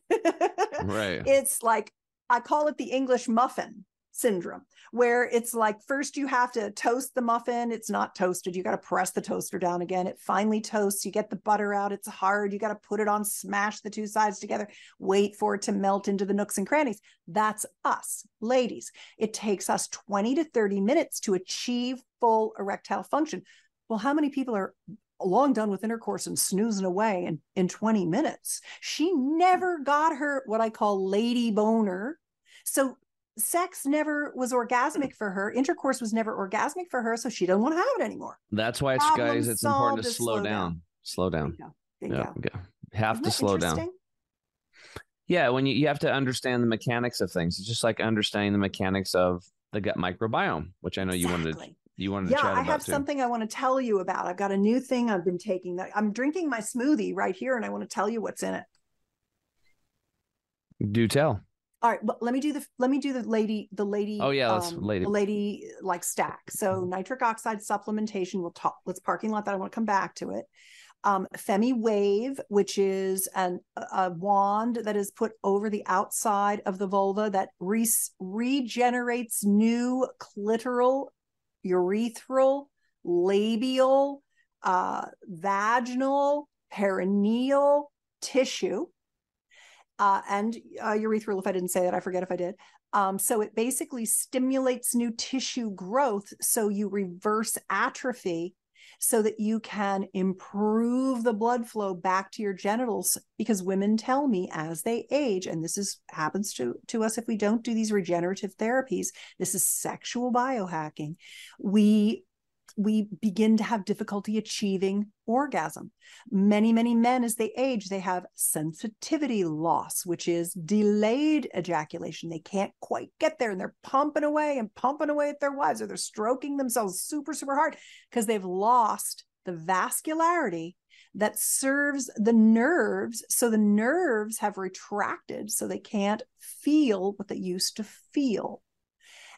[SPEAKER 1] Right.
[SPEAKER 2] it's like I call it the English muffin syndrome, where it's like first you have to toast the muffin. It's not toasted. You got to press the toaster down again. It finally toasts. You get the butter out. It's hard. You got to put it on, smash the two sides together, wait for it to melt into the nooks and crannies. That's us, ladies. It takes us 20 to 30 minutes to achieve full erectile function. Well, how many people are long done with intercourse and snoozing away in, in 20 minutes. She never got her what I call lady boner. So sex never was orgasmic mm. for her. Intercourse was never orgasmic for her. So she doesn't want to have it anymore.
[SPEAKER 1] That's why it's
[SPEAKER 2] Problem
[SPEAKER 1] guys, it's important to slow,
[SPEAKER 2] slow
[SPEAKER 1] down.
[SPEAKER 2] down.
[SPEAKER 1] Slow down. Yeah. Have
[SPEAKER 2] Isn't
[SPEAKER 1] to slow down. Yeah, when you, you have to understand the mechanics of things. It's just like understanding the mechanics of the gut microbiome, which I know you wanted to you wanted to
[SPEAKER 2] Yeah, I have
[SPEAKER 1] too.
[SPEAKER 2] something I want to tell you about. I've got a new thing I've been taking that I'm drinking my smoothie right here and I want to tell you what's in it.
[SPEAKER 1] Do tell.
[SPEAKER 2] All right, but let me do the let me do the lady the lady
[SPEAKER 1] Oh, yeah, let's-
[SPEAKER 2] um,
[SPEAKER 1] lady.
[SPEAKER 2] lady like stack. So nitric oxide supplementation. We'll talk. Let's parking lot that. I want to come back to it. Um, FemiWave, which is an, a wand that is put over the outside of the vulva that re- regenerates new clitoral, urethral labial, uh, vaginal, perineal tissue. Uh, and uh, urethral, if I didn't say that, I forget if I did. Um, so it basically stimulates new tissue growth. So you reverse atrophy so that you can improve the blood flow back to your genitals because women tell me as they age and this is happens to to us if we don't do these regenerative therapies this is sexual biohacking we we begin to have difficulty achieving orgasm. Many, many men, as they age, they have sensitivity loss, which is delayed ejaculation. They can't quite get there and they're pumping away and pumping away at their wives or they're stroking themselves super, super hard because they've lost the vascularity that serves the nerves. So the nerves have retracted so they can't feel what they used to feel.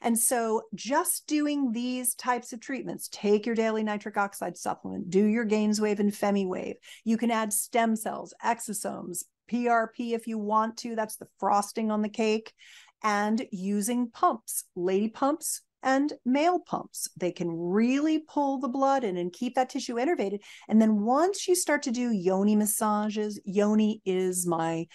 [SPEAKER 2] And so just doing these types of treatments, take your daily nitric oxide supplement, do your GAINSWave and FemiWave. You can add stem cells, exosomes, PRP if you want to. That's the frosting on the cake. And using pumps, lady pumps, and male pumps. They can really pull the blood in and keep that tissue innervated. And then once you start to do yoni massages, yoni is my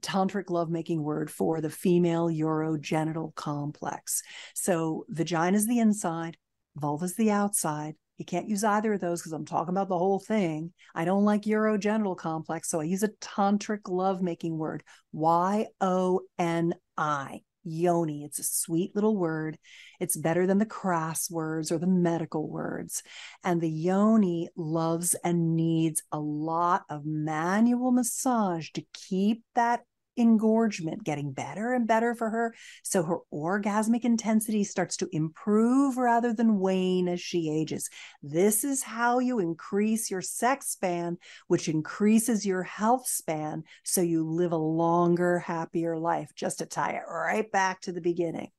[SPEAKER 2] tantric lovemaking word for the female urogenital complex. So vagina is the inside, vulva is the outside. You can't use either of those because I'm talking about the whole thing. I don't like urogenital complex, so I use a tantric lovemaking word, Y O N I. Yoni. It's a sweet little word. It's better than the crass words or the medical words. And the yoni loves and needs a lot of manual massage to keep that engorgement getting better and better for her. So her orgasmic intensity starts to improve rather than wane as she ages. This is how you increase your sex span, which increases your health span. So you live a longer, happier life, just to tie it right back to the beginning.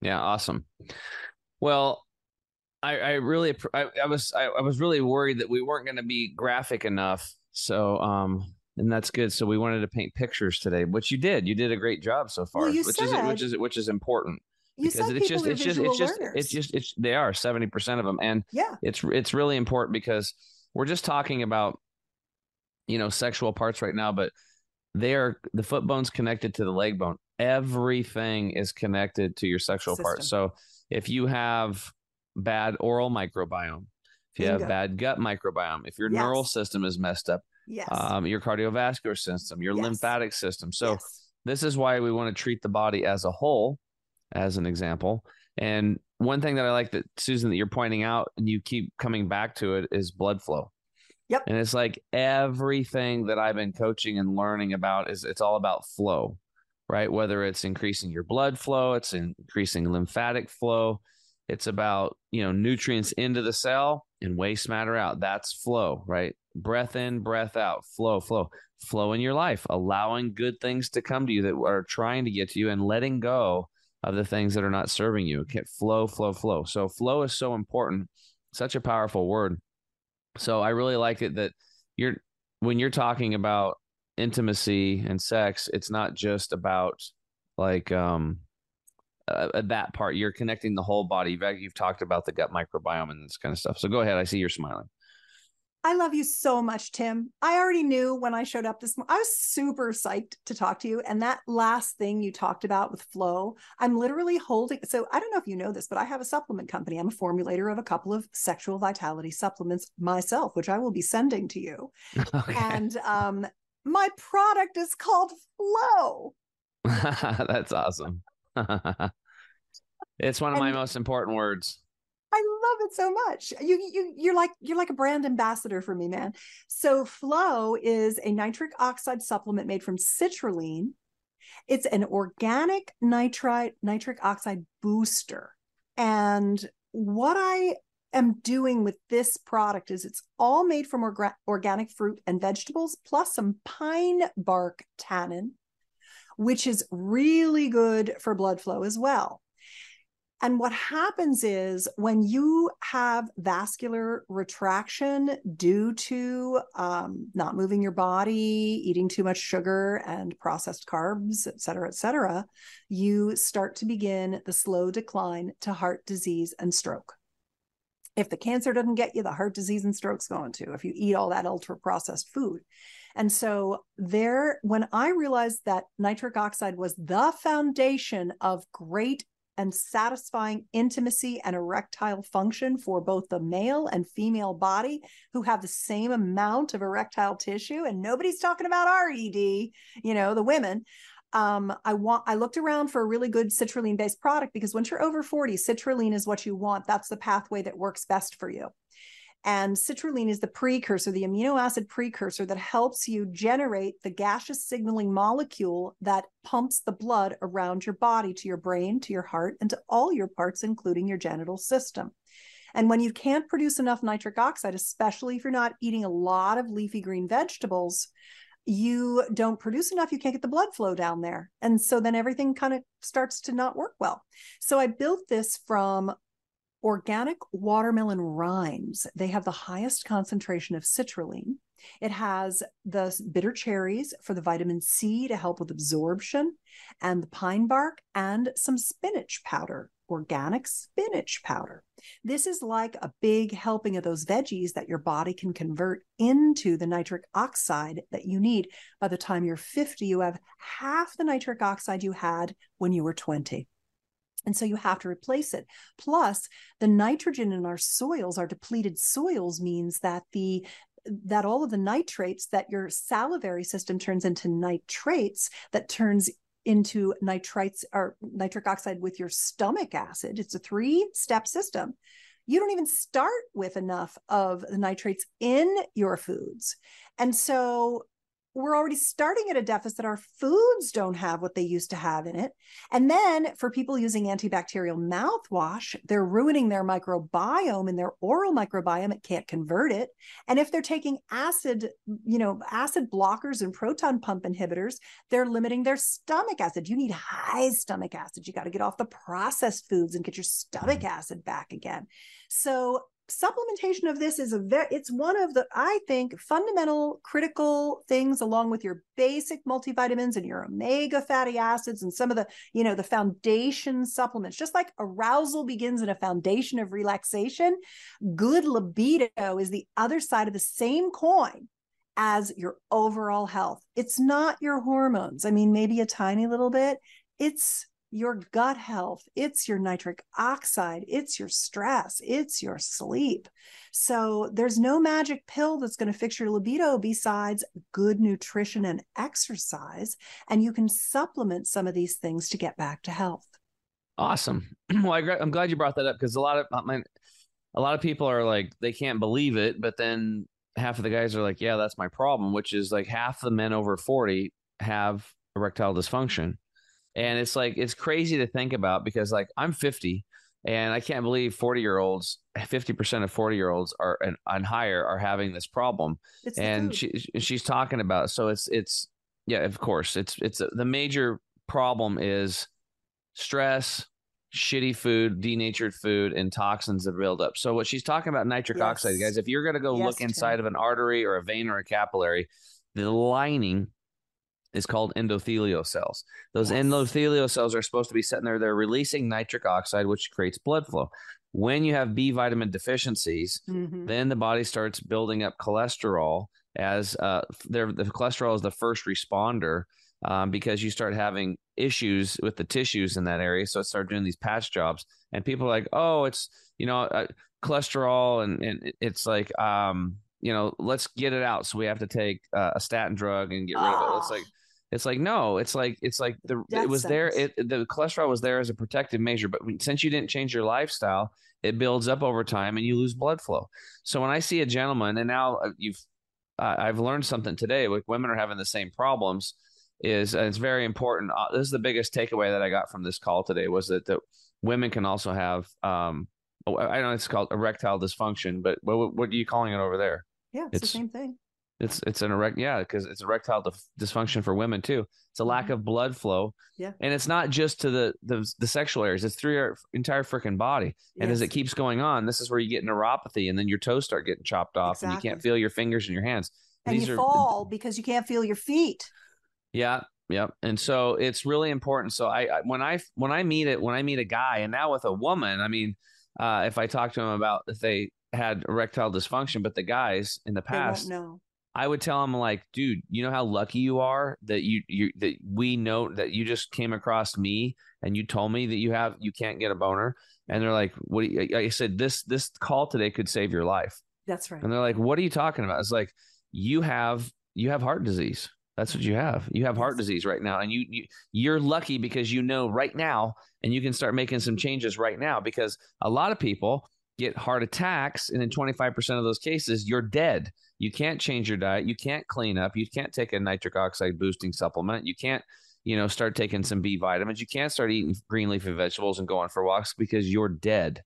[SPEAKER 1] Yeah, awesome. Well, I, I really, I, I was, I, I was really worried that we weren't going to be graphic enough. So, um, and that's good. So we wanted to paint pictures today, which you did. You did a great job so far,
[SPEAKER 2] well,
[SPEAKER 1] which
[SPEAKER 2] said,
[SPEAKER 1] is which is which is important You
[SPEAKER 2] because
[SPEAKER 1] it's just
[SPEAKER 2] it's
[SPEAKER 1] just it's just it's just it's they are seventy percent of them, and
[SPEAKER 2] yeah,
[SPEAKER 1] it's it's really important because we're just talking about you know sexual parts right now, but they are the foot bone's connected to the leg bone. Everything is connected to your sexual
[SPEAKER 2] System.
[SPEAKER 1] part. So if you have bad oral microbiome, if you
[SPEAKER 2] Bingo.
[SPEAKER 1] have bad gut microbiome, if your
[SPEAKER 2] Yes.
[SPEAKER 1] neural system is messed up,
[SPEAKER 2] yes,
[SPEAKER 1] um, your cardiovascular system, your
[SPEAKER 2] Yes.
[SPEAKER 1] lymphatic system. So
[SPEAKER 2] yes.
[SPEAKER 1] this is why we want to treat the body as a whole, as an example. And one thing that I like that Susan that you're pointing out, and you keep coming back to it, is blood flow.
[SPEAKER 2] Yep.
[SPEAKER 1] And it's like everything that I've been coaching and learning about is it's all about flow, right? Whether it's increasing your blood flow, it's increasing lymphatic flow, it's about you know nutrients into the cell and waste matter out. That's flow, right? Breath in, breath out, flow, flow, flow in your life, allowing good things to come to you that are trying to get to you and letting go of the things that are not serving you. Okay, flow, flow, flow. So flow is so important, such a powerful word. So I really like it that you're when you're talking about intimacy and sex, it's not just about like um uh, that part. You're connecting the whole body. You've, you've talked about the gut microbiome and this kind of stuff. So go ahead. I see you're smiling.
[SPEAKER 2] I love you so much, Tim. I already knew when I showed up this morning. I was super psyched to talk to you. And that last thing you talked about with flow, I'm literally holding. So I don't know if you know this, but I have a supplement company. I'm a formulator of a couple of sexual vitality supplements myself, which I will be sending to you.
[SPEAKER 1] okay.
[SPEAKER 2] And um, my product is called Flow.
[SPEAKER 1] That's awesome. it's one of my most important words.
[SPEAKER 2] I love it so much. You you you're like you're like a brand ambassador for me, man. So Flow is a nitric oxide supplement made from citrulline. It's an organic nitrite nitric oxide booster. And what I am doing with this product is it's all made from orga- organic fruit and vegetables plus some pine bark tannin, which is really good for blood flow as well. And what happens is when you have vascular retraction due to um, not moving your body, eating too much sugar and processed carbs, et cetera, et cetera, you start to begin the slow decline to heart disease and stroke. If the cancer doesn't get you, the heart disease and stroke's going to if you eat all that ultra processed food. And so there, when I realized that nitric oxide was the foundation of great and satisfying intimacy and erectile function for both the male and female body who have the same amount of erectile tissue and nobody's talking about RED, you know, the women. Um, I want I looked around for a really good citrulline based product because once you're over 40, citrulline is what you want. That's the pathway that works best for you. And citrulline is the precursor, the amino acid precursor that helps you generate the gaseous signaling molecule that pumps the blood around your body to your brain, to your heart, and to all your parts, including your genital system. And when you can't produce enough nitric oxide, especially if you're not eating a lot of leafy green vegetables, you don't produce enough, you can't get the blood flow down there. And so then everything kind of starts to not work well. So I built this from organic watermelon rinds. They have the highest concentration of citrulline. It has the bitter cherries for the vitamin C to help with absorption, and the pine bark and some spinach powder, organic spinach powder. This is like a big helping of those veggies that your body can convert into the nitric oxide that you need. By the time you're 50, you have half the nitric oxide you had when you were 20. And so you have to replace it. Plus, the nitrogen in our soils, our depleted soils, means that the that all of the nitrates that your salivary system turns into nitrates that turns into nitrites or nitric oxide with your stomach acid. It's a three step system. You don't even start with enough of the nitrates in your foods. And so we're already starting at a deficit. Our foods don't have what they used to have in it. And then for people using antibacterial mouthwash, they're ruining their microbiome and their oral microbiome. It can't convert it. And if they're taking acid, you know, acid blockers and proton pump inhibitors, they're limiting their stomach acid. You need high stomach acid. You got to get off the processed foods and get your stomach acid back again. So supplementation of this is a very it's one of the i think fundamental critical things along with your basic multivitamins and your omega fatty acids and some of the you know the foundation supplements. Just like arousal begins in a foundation of relaxation good libido is the other side of the same coin as your overall health. It's not your hormones. I mean maybe a tiny little bit. It's your gut health, it's your nitric oxide, it's your stress, it's your sleep. So there's no magic pill that's going to fix your libido besides good nutrition and exercise. And you can supplement some of these things to get back to health.
[SPEAKER 1] Awesome. Well, I, am glad you brought that up because a lot of uh, my, a lot of people are like they can't believe it, but then half of the guys are like, "Yeah, that's my problem," which is like half the men over 40 have erectile dysfunction and it's like, it's crazy to think about because like I'm 50 and I can't believe 40 year olds, 50% of 40 year olds are and, and higher are having this problem. It's and she, she's talking about, so it's, it's, yeah, of course it's, it's uh, the major problem is stress, shitty food, denatured food, and toxins that build up. So what she's talking about nitric yes. oxide, guys, if you're going to go yes, look inside Tim. of an artery or a vein or a capillary, the lining is called endothelial cells. Those yes. endothelial cells are supposed to be sitting there. They're releasing nitric oxide, which creates blood flow. When you have B vitamin deficiencies, mm-hmm. then the body starts building up cholesterol as uh, the cholesterol is the first responder um, because you start having issues with the tissues in that area. So it started doing these patch jobs, and people are like, "Oh, it's you know uh, cholesterol," and and it's like, um, you know, let's get it out. So we have to take uh, a statin drug and get rid oh. of it. It's like it's like no, it's like it's like the it was there. It, the cholesterol was there as a protective measure, but since you didn't change your lifestyle, it builds up over time and you lose blood flow. So when I see a gentleman, and now uh, you've, uh, I've learned something today. Like women are having the same problems. Is it's very important. Uh, this is the biggest takeaway that I got from this call today was that that women can also have um, I don't know it's called erectile dysfunction, but what what are you calling it over there?
[SPEAKER 2] Yeah, it's, it's the same thing.
[SPEAKER 1] It's it's an erect yeah because it's erectile dysfunction for women too. It's a lack mm-hmm. of blood flow.
[SPEAKER 2] Yeah,
[SPEAKER 1] and it's not just to the the, the sexual areas. It's through your entire freaking body. And yes. as it keeps going on, this is where you get neuropathy, and then your toes start getting chopped off, exactly. and you can't feel your fingers and your hands.
[SPEAKER 2] And These you are, fall because you can't feel your feet.
[SPEAKER 1] Yeah, yeah, And so it's really important. So I, I, when I when I meet it when I meet a guy and now with a woman, I mean, uh, if I talk to them about if they had erectile dysfunction, but the guys in the past,
[SPEAKER 2] no.
[SPEAKER 1] I would tell him like, dude, you know how lucky you are that you you that we know that you just came across me and you told me that you have you can't get a boner, and they're like, what? Do you, I said this this call today could save your life,
[SPEAKER 2] That's right.
[SPEAKER 1] and they're like, what are you talking about? It's like you have you have heart disease. That's what you have. You have heart disease right now, and you, you you're lucky because you know right now, and you can start making some changes right now. Because a lot of people get heart attacks, and in 25% of those cases, you're dead. You can't change your diet. You can't clean up. You can't take a nitric oxide boosting supplement. You can't, you know, start taking some B vitamins. You can't start eating green leafy vegetables and going for walks because you're dead.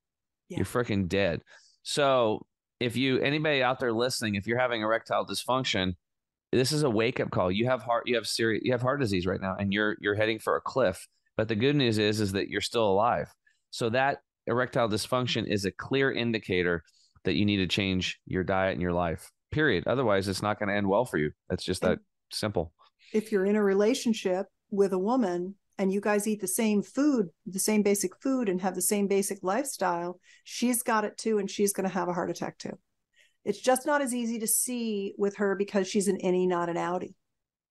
[SPEAKER 2] Yeah.
[SPEAKER 1] You're freaking dead. So if you anybody out there listening, if you're having erectile dysfunction, this is a wake up call. You have heart you have serious you have heart disease right now and you're you're heading for a cliff. But the good news is is that you're still alive. So that erectile dysfunction is a clear indicator that you need to change your diet and your life. Period. Otherwise, it's not going to end well for you. That's just that simple.
[SPEAKER 2] if you're in a relationship with a woman and you guys eat the same food, the same basic food, and have the same basic lifestyle, she's got it too, and she's going to have a heart attack too. It's just not as easy to see with her because she's an innie, not an outie.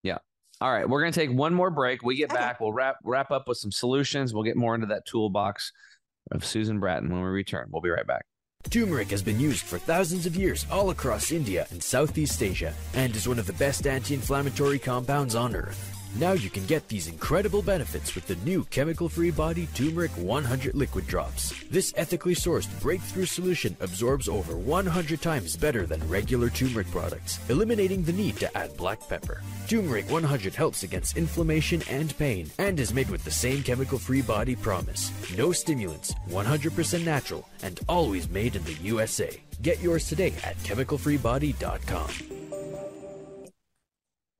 [SPEAKER 2] Yeah.
[SPEAKER 1] All right, we're going to take one more break. We get
[SPEAKER 2] Okay.
[SPEAKER 1] back, we'll wrap wrap up with some solutions. We'll get more into that toolbox of Susan Bratton when we return. We'll be right back.
[SPEAKER 3] Turmeric has been used for thousands of years all across India and Southeast Asia and is one of the best anti inflammatory compounds on earth. Now you can get these incredible benefits with the new chemical free body Turmeric 100 liquid drops. This ethically sourced breakthrough solution absorbs over 100 times better than regular turmeric products, eliminating the need to add black pepper. Turmeric 100 helps against inflammation and pain and is made with the same chemical free body promise. No stimulants, 100% natural, and always made in the USA. Get yours today at chemicalfreebody.com.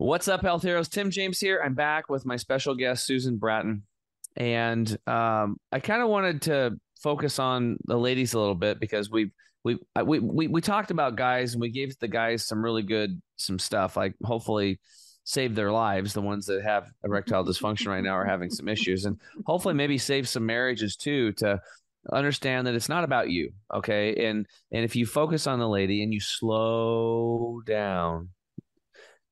[SPEAKER 1] What's up, health heroes? Tim James here. I'm back with my special guest, Susan Bratton. And um, I kind of wanted to focus on the ladies a little bit because we've we we we we talked about guys and we gave the guys some really good some stuff like hopefully save their lives the ones that have erectile dysfunction right now are having some issues and hopefully maybe save some marriages too to understand that it's not about you okay and and if you focus on the lady and you slow down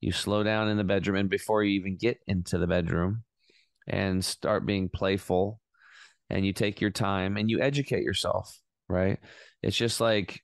[SPEAKER 1] you slow down in the bedroom and before you even get into the bedroom and start being playful and you take your time and you educate yourself right? It's just like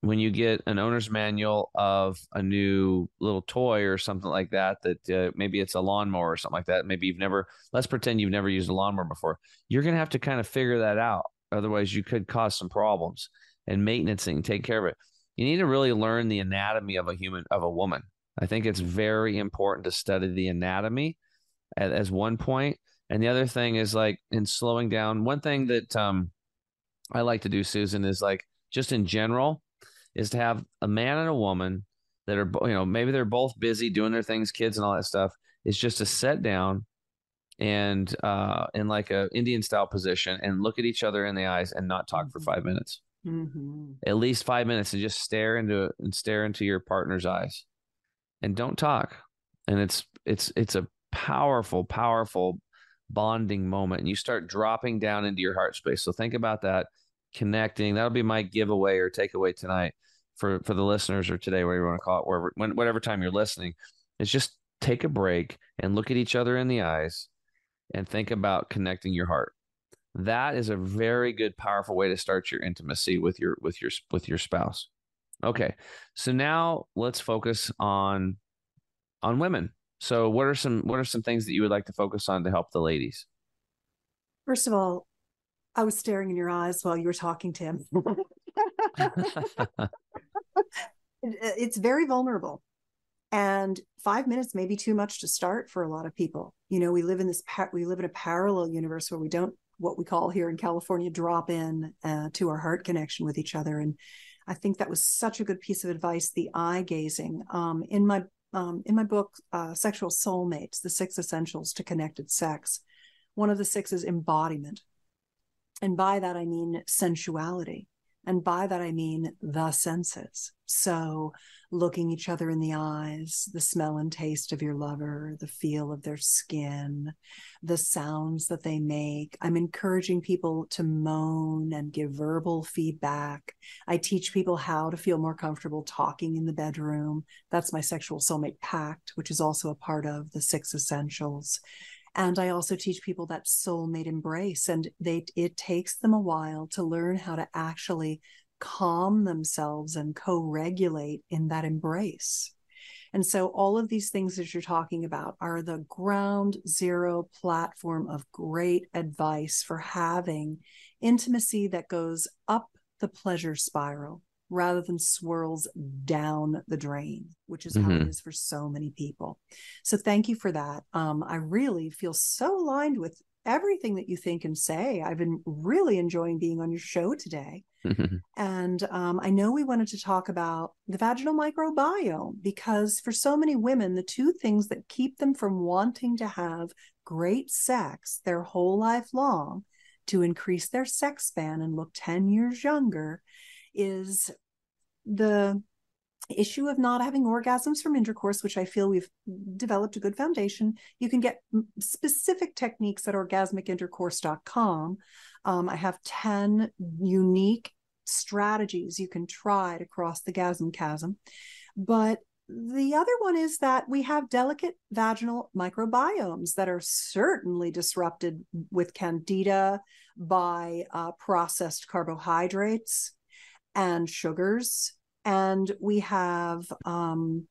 [SPEAKER 1] when you get an owner's manual of a new little toy or something like that that uh, maybe it's a lawnmower or something like that maybe you've never let's pretend you've never used a lawnmower before you're going to have to kind of figure that out. Otherwise you could cause some problems and maintenancing take care of it. You need to really learn the anatomy of a human of a woman i think it's very important to study the anatomy as, as one point and the other thing is like in slowing down one thing that um i like to do susan is like just in general is to have a man and a woman that are you know maybe they're both busy doing their things kids and all that stuff is just to sit down and uh in like a indian style position and look at each other in the eyes and not talk for
[SPEAKER 2] Mhm.
[SPEAKER 1] five minutes
[SPEAKER 2] Mm-hmm.
[SPEAKER 1] at least five minutes and just stare into and stare into your partner's eyes and don't talk. And it's it's it's a powerful powerful bonding moment and you start dropping down into your heart space. So think about that connecting. That'll be my giveaway or takeaway tonight for for the listeners or today whatever you want to call it wherever when, whatever time you're listening. Is just take a break and look at each other in the eyes and think about connecting your heart. That is a very good powerful way to start your intimacy with your with your with your spouse okay so now let's focus on on women so what are some what are some things that you would like to focus on to help the ladies
[SPEAKER 2] First of all, I was staring in your eyes while you were talking, Tim. It- it's very vulnerable. And five minutes may be too much to start for a lot of people. You know, we live in this, we live in a parallel universe where we don't, what we call here in California, drop in uh, to our heart connection with each other. And I think that was such a good piece of advice, the eye gazing. Um, in my um, in my book, uh, Sexual Soulmates: The Six Essentials to Connected Sex, one of the six is embodiment, and by that I mean sensuality. And by that, I mean the senses. So, looking each other in the eyes, the smell and taste of your lover, the feel of their skin, the sounds that they make. I'm encouraging people to moan and give verbal feedback. I teach people how to feel more comfortable talking in the bedroom. That's my sexual soulmate pact, which is also a part of the six essentials and i also teach people that soulmate embrace and they it takes them a while to learn how to actually calm themselves and co-regulate in that embrace and so all of these things that you're talking about are the ground zero platform of great advice for having intimacy that goes up the pleasure spiral rather than swirls down the drain, which is mm-hmm. how it mm-hmm. for so many people. So thank you for that. Um, I really feel so aligned with everything that you think and say. I've been really enjoying being on your show today. Mm-hmm. And um, I know we wanted to talk about the vaginal microbiome because for so many women, the two things that keep them from wanting to have great sex their whole life long to increase their sex span and look 10 years younger is the issue of not having orgasms from intercourse, which I feel we've developed a good foundation. You can get specific techniques at orgasmicintercourse.com. Um, I have 10 unique strategies you can try to cross the gasm chasm. But the other one is that we have delicate vaginal microbiomes that are certainly disrupted with candida by uh, processed carbohydrates and sugars and we have um,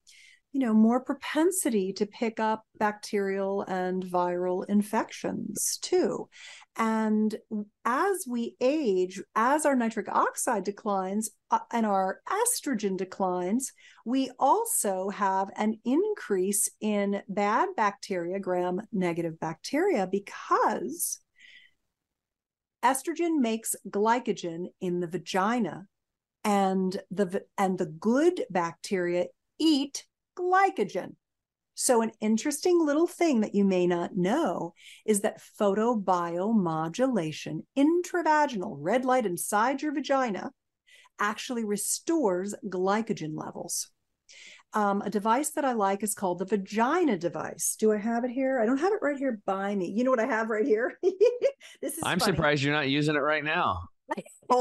[SPEAKER 2] you know more propensity to pick up bacterial and viral infections too. And as we age as our nitric oxide declines uh, and our estrogen declines we also have an increase in bad bacteria gram negative bacteria because estrogen makes glycogen in the vagina and the and the good bacteria eat glycogen. So an interesting little thing that you may not know is that photobiomodulation intravaginal red light inside your vagina actually restores glycogen levels. Um, a device that I like is called the vagina device. Do I have it here? I don't have it right here by me. You know what I have right here?
[SPEAKER 1] this is I'm funny. surprised you're not using it right now.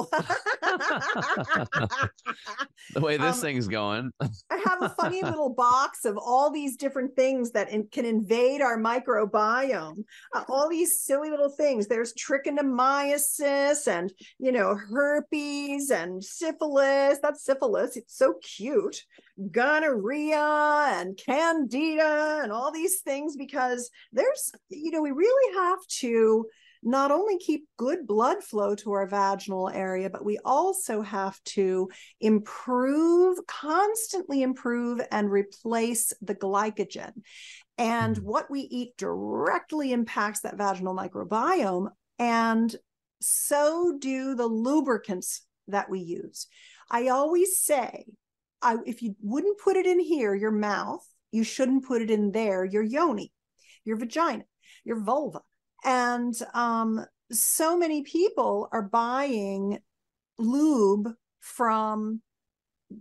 [SPEAKER 1] the way this um, thing's going.
[SPEAKER 2] I have a funny little box of all these different things that in, can invade our microbiome. Uh, all these silly little things. There's trichomoniasis and, you know, herpes and syphilis. That's syphilis. It's so cute. Gonorrhea and candida and all these things because there's, you know, we really have to not only keep good blood flow to our vaginal area, but we also have to improve, constantly improve, and replace the glycogen. And mm. what we eat directly impacts that vaginal microbiome, and so do the lubricants that we use. I always say, I, if you wouldn't put it in here, your mouth, you shouldn't put it in there, your yoni, your vagina, your vulva and um, so many people are buying lube from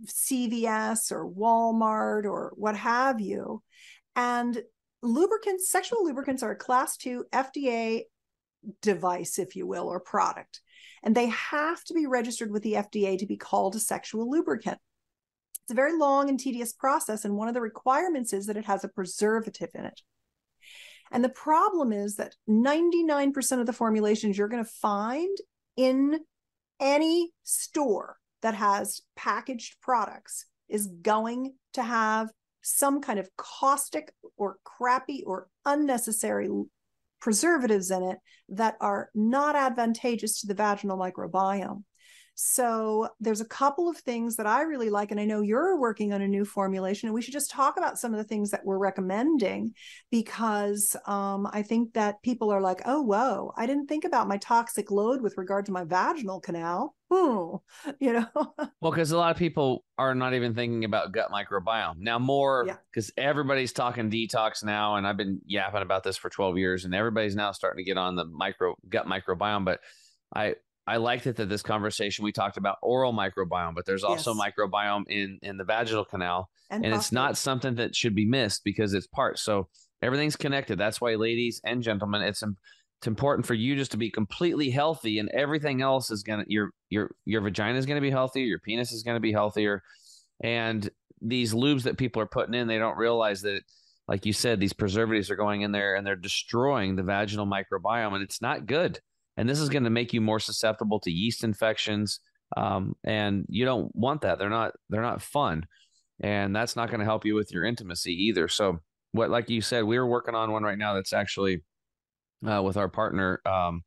[SPEAKER 2] CVS or Walmart or what have you. And lubricants, sexual lubricants are a class two FDA device, if you will, or product. And they have to be registered with the FDA to be called a sexual lubricant. It's a very long and tedious process. And one of the requirements is that it has a preservative in it. And the problem is that 99% of the formulations you're going to find in any store that has packaged products is going to have some kind of caustic or crappy or unnecessary preservatives in it that are not advantageous to the vaginal microbiome. So there's a couple of things that I really like, and I know you're working on a new formulation, and we should just talk about some of the things that we're recommending because um, I think that people are like, oh, whoa, I didn't think about my toxic load with regard to my vaginal canal. Hmm. You know,
[SPEAKER 1] well, because a lot of people are not even thinking about gut microbiome now. More because yeah. everybody's talking detox now, and I've been yapping about this for 12 years, and everybody's now starting to get on the micro gut microbiome, but I I liked it that this conversation we talked about oral microbiome, but there's also
[SPEAKER 2] Yes.
[SPEAKER 1] microbiome in in the vaginal canal, and, it's not something that should be missed because it's part. So everything's connected. That's why, ladies and gentlemen, it's it's important for you just to be completely healthy, and everything else is gonna your your your vagina is gonna be healthier, your penis is gonna be healthier, and these lubes that people are putting in, they don't realize that. Like you said, these preservatives are going in there and they're destroying the vaginal microbiome, and it's not good and this is going to make you more susceptible to yeast infections um, and you don't want that. They're not they're not fun and that's not going to help you with your intimacy either. So what like you said we are working on one right now that's actually uh, with our partner um,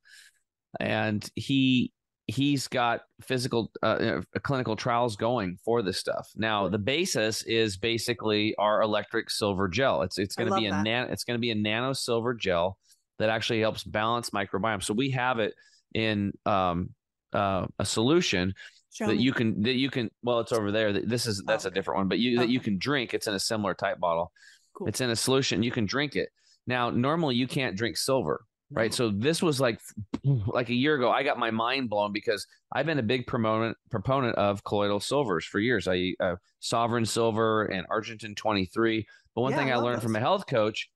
[SPEAKER 1] and he he's got physical uh, uh, clinical trials going for this stuff. Now the basis is basically our electric silver gel. It's it's going to be a nan- it's going to be a nano silver gel that actually helps balance microbiome. So we have it in um, uh, a solution
[SPEAKER 2] Show
[SPEAKER 1] that
[SPEAKER 2] me.
[SPEAKER 1] you can that you can well it's over there. This is that's
[SPEAKER 2] Oh,
[SPEAKER 1] a different one but you that you can drink it's in a similar type bottle.
[SPEAKER 2] Cool.
[SPEAKER 1] it's in a solution you can drink it. Now normally you can't drink silver right? So this was like like a year ago i got my mind blown because i've been a big proponent proponent of colloidal silvers for years. I uh, sovereign silver and Argentyn 23 but one
[SPEAKER 2] Yeah,
[SPEAKER 1] thing
[SPEAKER 2] I
[SPEAKER 1] i learned from a health coach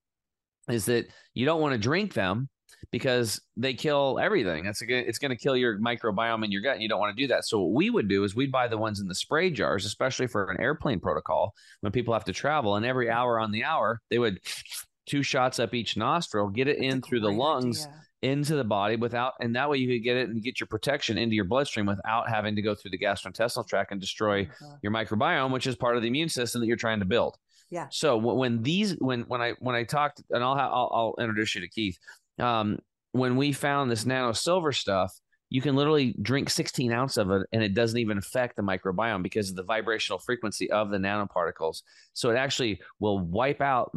[SPEAKER 1] is that you don't want to drink them because they kill everything. That's a it's going to kill your microbiome in your gut. And you don't want to do that. So what we would do is we'd buy the ones in the spray jars, especially for an airplane protocol when people have to travel. And every hour on the hour, they would two shots up each nostril, get it
[SPEAKER 2] That's
[SPEAKER 1] in through the lungs
[SPEAKER 2] idea.
[SPEAKER 1] into the body without, and that way you could get it and get your protection into your bloodstream without having to go through the gastrointestinal tract and destroy
[SPEAKER 2] Uh-huh.
[SPEAKER 1] your microbiome, which is part of the immune system that you're trying to build.
[SPEAKER 2] Yeah.
[SPEAKER 1] So when these when when I when I talked and I'll I'll, I'll introduce you to Keith. Um, when we found this nano silver stuff, you can literally drink 16 ounce of it and it doesn't even affect the microbiome because of the vibrational frequency of the nanoparticles. So it actually will wipe out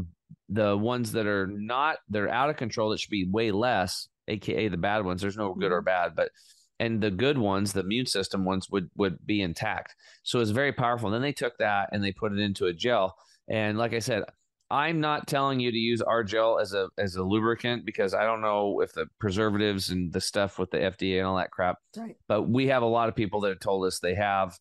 [SPEAKER 1] the ones that are not that are out of control that should be way less, aka the bad ones. There's no good or bad, but and the good ones, the immune system ones would would be intact. So it's very powerful. And then they took that and they put it into a gel. And like I said, I'm not telling you to use our gel as a as a lubricant because I don't know if the preservatives and the stuff with the FDA and all that crap.
[SPEAKER 2] Right.
[SPEAKER 1] But we have a lot of people that have told us they have.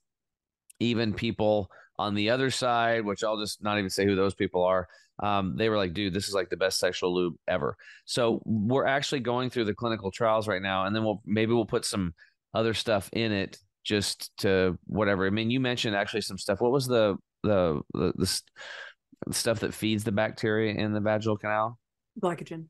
[SPEAKER 1] Even people on the other side, which I'll just not even say who those people are. Um, they were like, "Dude, this is like the best sexual lube ever." So we're actually going through the clinical trials right now, and then we'll maybe we'll put some other stuff in it just to whatever. I mean, you mentioned actually some stuff. What was the the the, the, the stuff that feeds the bacteria in the vaginal canal?
[SPEAKER 2] Glycogen.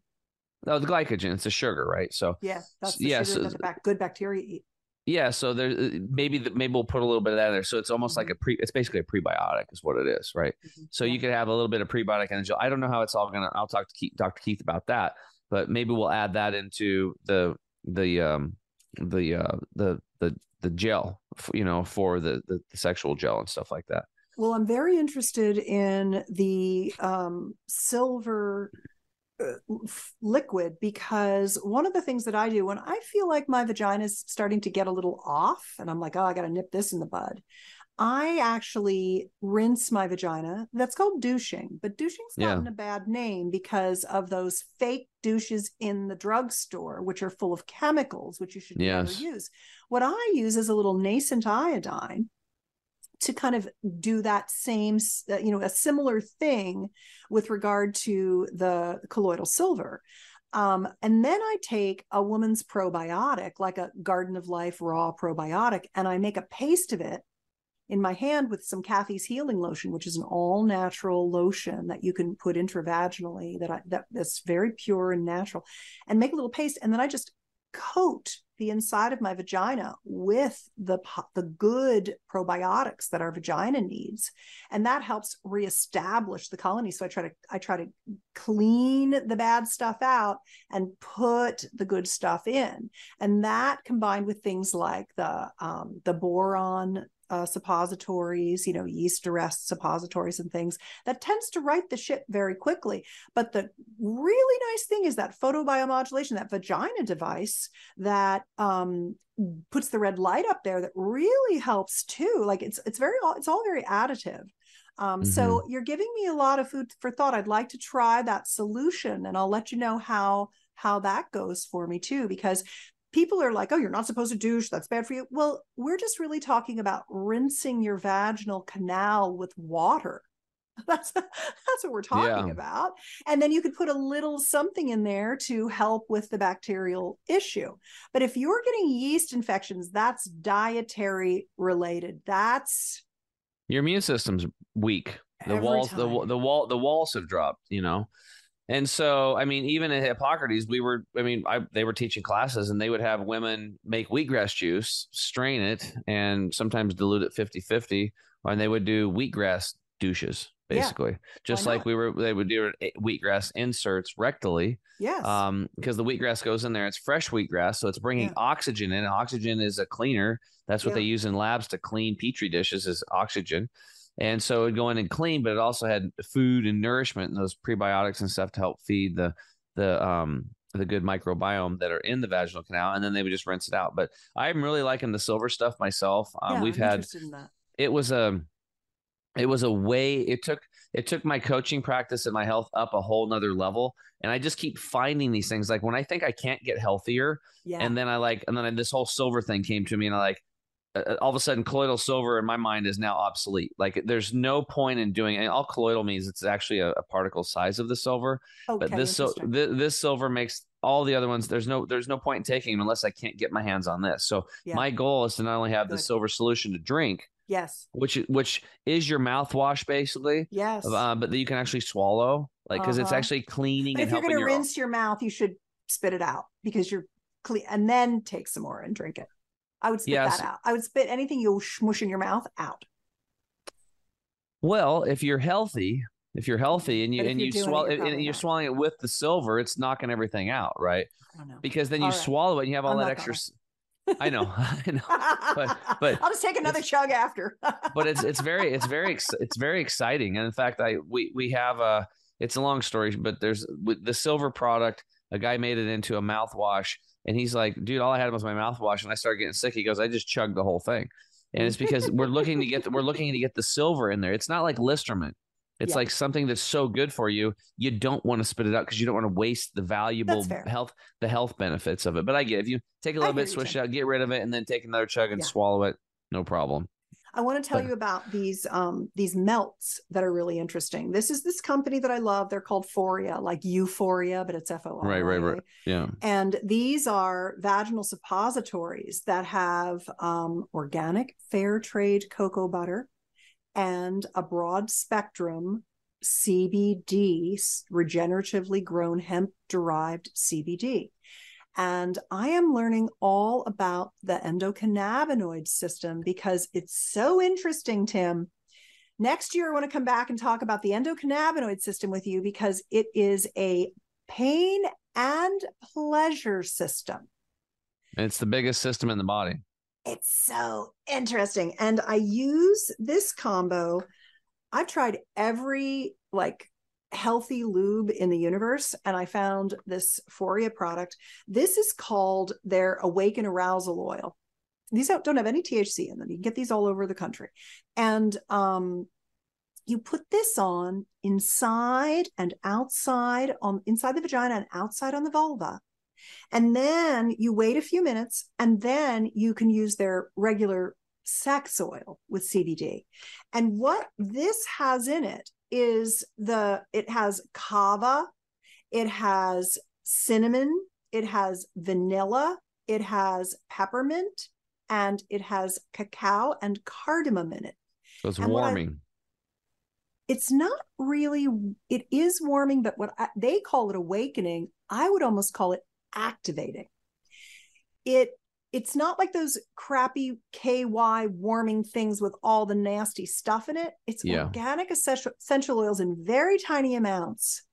[SPEAKER 1] Oh, the glycogen. It's a sugar, right? So
[SPEAKER 2] Yeah, that's the
[SPEAKER 1] Yeah,
[SPEAKER 2] sugar
[SPEAKER 1] so-
[SPEAKER 2] that the bac- good bacteria eat.
[SPEAKER 1] yeah, so there maybe the, maybe we'll put a little bit of that in there. So it's almost like a pre. It's basically a prebiotic, is what it is, right?
[SPEAKER 2] Mhm.
[SPEAKER 1] So
[SPEAKER 2] Yeah.
[SPEAKER 1] you could have a little bit of prebiotic gel. I don't know how it's all gonna. I'll talk to Keith, Dr. Keith about that, but maybe we'll add that into the the um the uh the the the gel, you know, for the the, the sexual gel and stuff like that.
[SPEAKER 2] Well, I'm very interested in the um, silver uh, f- liquid because one of the things that I do when I feel like my vagina is starting to get a little off and I'm like, oh, I got to nip this in the bud. I actually rinse my vagina. That's called douching, but douching's
[SPEAKER 1] Yeah.
[SPEAKER 2] gotten a bad name because of those fake douches in the drugstore, which are full of chemicals, which you should
[SPEAKER 1] Yes.
[SPEAKER 2] never use. What I use is a little nascent iodine to kind of do that same, uh, you know, a similar thing with regard to the colloidal silver. Um, and then I take a woman's probiotic, like a Garden of Life raw probiotic, and I make a paste of it in my hand with some Kathy's Healing Lotion, which is an all natural lotion that you can put intravaginally that I that, that's very pure and natural, and make a little paste, and then I just coat the inside of my vagina with the the good probiotics that our vagina needs. And that helps reestablish the colony. So i try to i try to clean the bad stuff out and put the good stuff in. And that combined with things like the um, the boron uh, suppositories, you know, yeast arrest suppositories and things that tends to right the ship very quickly. But the really nice thing is that photobiomodulation, that vagina device that um, puts the red light up there that really helps too. Like it's it's very all it's all very additive. Um, So you're giving me a lot of food for thought. I'd like to try that solution, and I'll let you know how how that goes for me too, because people are like, oh, you're not supposed to douche. That's bad for you. Well, we're just really talking about rinsing your vaginal canal with water. That's that's what we're talking
[SPEAKER 1] Yeah.
[SPEAKER 2] about. And then you could put a little something in there to help with the bacterial issue. But if you're getting yeast infections, that's dietary related. That's
[SPEAKER 1] your immune system's weak. The walls, the the wall, the walls have dropped. You know, and so I mean, even at Hippocrates, we were. I mean, I, they were teaching classes, and they would have women make wheatgrass juice, strain it, and sometimes dilute it 50-50, and they would do wheatgrass douches,
[SPEAKER 2] Yeah.
[SPEAKER 1] basically, just like we were. They would do wheatgrass inserts rectally,
[SPEAKER 2] yes.
[SPEAKER 1] um, because the wheatgrass goes in there. It's fresh wheatgrass, so it's bringing
[SPEAKER 2] Yeah.
[SPEAKER 1] oxygen in. Oxygen is a cleaner. That's what
[SPEAKER 2] Yeah.
[SPEAKER 1] they use in labs to clean petri dishes is oxygen. And so it'd go in and clean, but it also had food and nourishment and those prebiotics and stuff to help feed the the um the good microbiome that are in the vaginal canal, and then they would just rinse it out. But I'm really liking the silver stuff myself. Um,
[SPEAKER 2] yeah,
[SPEAKER 1] we've
[SPEAKER 2] I'm
[SPEAKER 1] had it was a it was a way it took it took my coaching practice and my health up a whole nother level and i just keep finding these things like when i think i can't get healthier
[SPEAKER 2] Yeah.
[SPEAKER 1] and then i like and then I, this whole silver thing came to me and i like uh, all of a sudden colloidal silver in my mind is now obsolete like there's no point in doing and all colloidal means it's actually a, a particle size of the silver
[SPEAKER 2] okay,
[SPEAKER 1] but this so th- this silver makes all the other ones there's no there's no point in taking them unless i can't get my hands on this so
[SPEAKER 2] Yeah.
[SPEAKER 1] my goal is to not only have the silver solution to drink
[SPEAKER 2] yes.
[SPEAKER 1] which which is your mouthwash basically,
[SPEAKER 2] Yes.
[SPEAKER 1] uh, but that you can actually swallow, like because it's
[SPEAKER 2] Uh-huh.
[SPEAKER 1] actually cleaning
[SPEAKER 2] But
[SPEAKER 1] and
[SPEAKER 2] if you're going to rinse your mouth, you should spit it out because you're clean, and then take some more and drink it. I would spit
[SPEAKER 1] Yes.
[SPEAKER 2] that out. I would spit anything you'll smush in your mouth out.
[SPEAKER 1] Well, if you're healthy, if you're healthy and you and
[SPEAKER 2] you're it,
[SPEAKER 1] swallow and you're swallowing it with the silver, it's knocking everything out, right?
[SPEAKER 2] I don't know.
[SPEAKER 1] Because then you
[SPEAKER 2] right.
[SPEAKER 1] swallow it and you have all
[SPEAKER 2] I'm
[SPEAKER 1] that extra. I know, I know, but
[SPEAKER 2] I'll just take another chug after.
[SPEAKER 1] but it's it's very it's very it's very exciting and in fact i we we have a it's a long story but there's with the silver product a guy made it into a mouthwash and he's like dude all i had was my mouthwash and i started getting sick. He goes i just chugged the whole thing. And it's because we're looking to get the, we're looking to get the silver in there. It's not like Listerine. It's
[SPEAKER 2] Yeah.
[SPEAKER 1] like something that's so good for you you don't want to spit it out because you don't want to waste the valuable health the health benefits of it. But i get if you take a little
[SPEAKER 2] hear
[SPEAKER 1] bit swish
[SPEAKER 2] Tim.
[SPEAKER 1] out get rid of it and then take another chug and
[SPEAKER 2] Yeah.
[SPEAKER 1] swallow it no problem
[SPEAKER 2] I want to tell you about these um these melts that are really interesting. This is this company that I love. They're called Foria, like Euphoria, but it's F O R.
[SPEAKER 1] Right, right, right. yeah
[SPEAKER 2] And these are vaginal suppositories that have um, organic fair trade cocoa butter and a broad spectrum CBD, regeneratively grown hemp derived CBD. And I am learning all about the endocannabinoid system because it's so interesting, Tim. Next year, I want to come back and talk about the endocannabinoid system with you because it is a pain and pleasure system.
[SPEAKER 1] It's the biggest system in the body.
[SPEAKER 2] It's so interesting. And I use this combo. I've tried every like healthy lube in the universe and I found this Foria product. This is called their Awaken Arousal Oil. These don't have any THC in them. You can get these all over the country. And um you put this on inside and outside on inside the vagina and outside on the vulva. And then you wait a few minutes and then you can use their regular sex oil with CBD. And what this has in it is the it has kava, it has cinnamon, it has vanilla, it has peppermint, and it has cacao and cardamom in it.
[SPEAKER 1] So it's
[SPEAKER 2] And what I-
[SPEAKER 1] warming.
[SPEAKER 2] It's not really it is warming, but what I, they call it awakening, I would almost call it activating. It it's not like those crappy KY warming things with all the nasty stuff in it. It's
[SPEAKER 1] Yeah.
[SPEAKER 2] organic essential, oils in very tiny amounts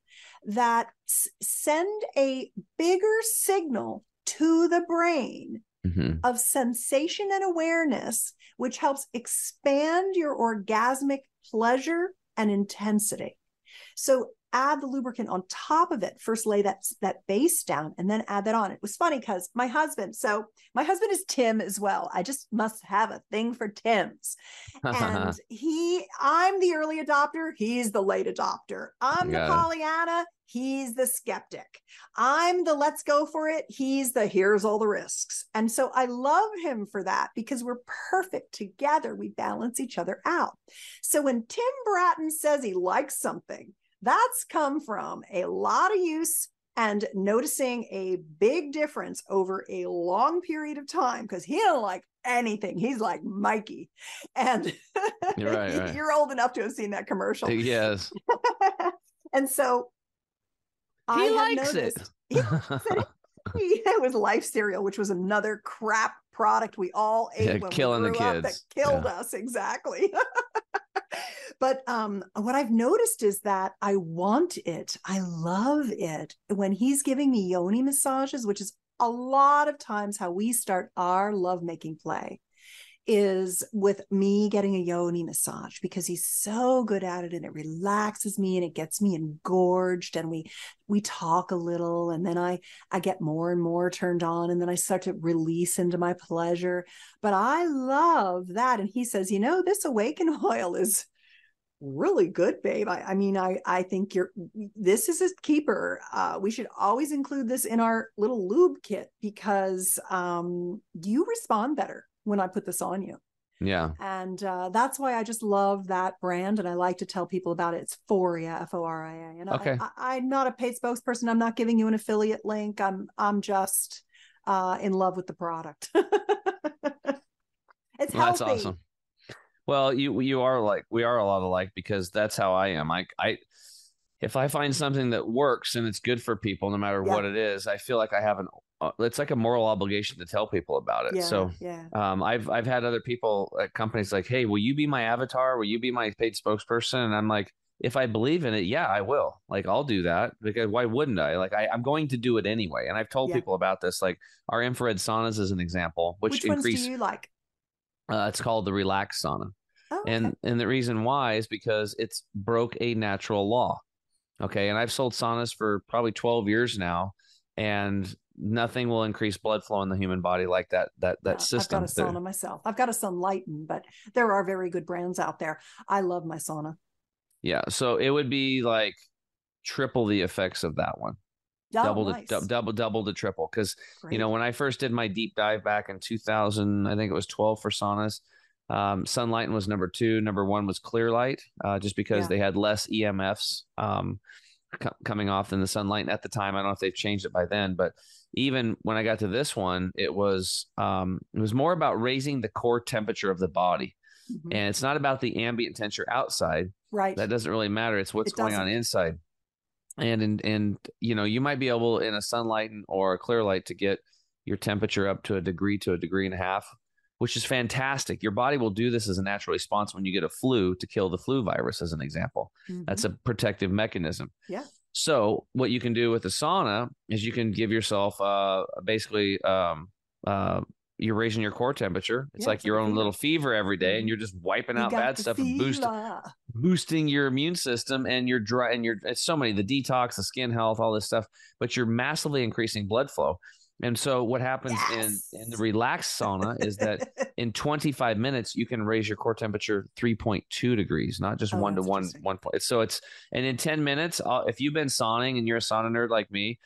[SPEAKER 2] that s- send a bigger signal to the brain
[SPEAKER 1] Mhm.
[SPEAKER 2] of sensation and awareness, which helps expand your orgasmic pleasure and intensity. So, add the lubricant on top of it. First lay that that base down and then add that on. It was funny because my husband, so my husband is Tim as well. I just must have a thing for Tims. And he I'm the early adopter, he's the late adopter. I'm the Pollyanna, he's the skeptic. I'm the let's go for it, he's the here's all the risks. And so I love him for that because we're perfect together. We balance each other out. So when Tim Bratton says he likes something, that's come from a lot of use and noticing a big difference over a long period of time because he don't like anything. He's like Mikey. And you're, right, right. you're old enough to have seen that commercial.
[SPEAKER 1] Yes.
[SPEAKER 2] and so
[SPEAKER 1] he I likes it. He
[SPEAKER 2] it was Life Cereal, which was another crap product we all ate yeah, when killing we grew the kids. Up that killed yeah. us exactly. but um, what I've noticed is that I want it. I love it when he's giving me yoni massages, which is a lot of times how we start our lovemaking play is with me getting a yoni massage because he's so good at it and it relaxes me and it gets me engorged and we we talk a little and then I I get more and more turned on and then I start to release into my pleasure. But I love that. And he says you know this awaken oil is really good babe. I, I mean I I think you're this is a keeper. Uh, we should always include this in our little lube kit because um you respond better when I put this on you.
[SPEAKER 1] Yeah.
[SPEAKER 2] And uh, that's why I just love that brand. And I like to tell people about it. It's Foria, F O R I A. And okay. I, am not a paid spokesperson. I'm not giving you an affiliate link. I'm, I'm just uh, in love with the product. it's well,
[SPEAKER 1] That's awesome. Well, you, you are like, we are a lot alike because that's how I am. I, I, if I find something that works and it's good for people, no matter yeah. what it is, I feel like I have an uh, it's like a moral obligation to tell people about it. Yeah, so yeah. Um, I've I've had other people at companies like, hey, will you be my avatar? Will you be my paid spokesperson? And I'm like, if I believe in it, yeah, I will. Like I'll do that because why wouldn't I? Like I, am going to do it anyway. And I've told yeah. people about this. Like our infrared saunas is an example, which,
[SPEAKER 2] which
[SPEAKER 1] increase.
[SPEAKER 2] do you like?
[SPEAKER 1] Uh, it's called the relax sauna. Oh, okay. And and the reason why is because it's broke a natural law. Okay. And I've sold saunas for probably 12 years now. And nothing will increase blood flow in the human body like that that that yeah, system.
[SPEAKER 2] I've got a sauna myself. I've got a Sunlighten, but there are very good brands out there. I love my sauna.
[SPEAKER 1] Yeah, so it would be like triple the effects of that one. Oh, double nice. to double double to triple because you know when I first did my deep dive back in 2000, I think it was 12 for saunas. Um, Sunlighten was number two. Number one was Clearlight, uh, just because yeah. they had less EMFs um, coming off than the Sunlight at the time. I don't know if they've changed it by then, but even when I got to this one, it was um, it was more about raising the core temperature of the body, mm-hmm. and it's not about the ambient temperature outside.
[SPEAKER 2] Right.
[SPEAKER 1] That doesn't really matter. It's what's it going on inside. And and and you know you might be able in a Sunlighten or a Clearlight to get your temperature up to a degree to a degree and a half, which is fantastic. Your body will do this as a natural response when you get a flu to kill the flu virus, as an example. Mm-hmm. That's a protective mechanism.
[SPEAKER 2] Yeah.
[SPEAKER 1] So what you can do with the sauna is you can give yourself uh, basically um, uh, you're raising your core temperature. It's yeah, like your own fever. little fever every day, and mm-hmm. you're just wiping out bad stuff and boosting boosting your immune system and your dry and your it's so many the detox, the skin health, all this stuff. But you're massively increasing blood flow. And so what happens yes. in, in the relaxed sauna is that in 25 minutes you can raise your core temperature 3.2 degrees, not just oh, one to one one point. So it's and in 10 minutes, uh, if you've been sauning and you're a sauna nerd like me,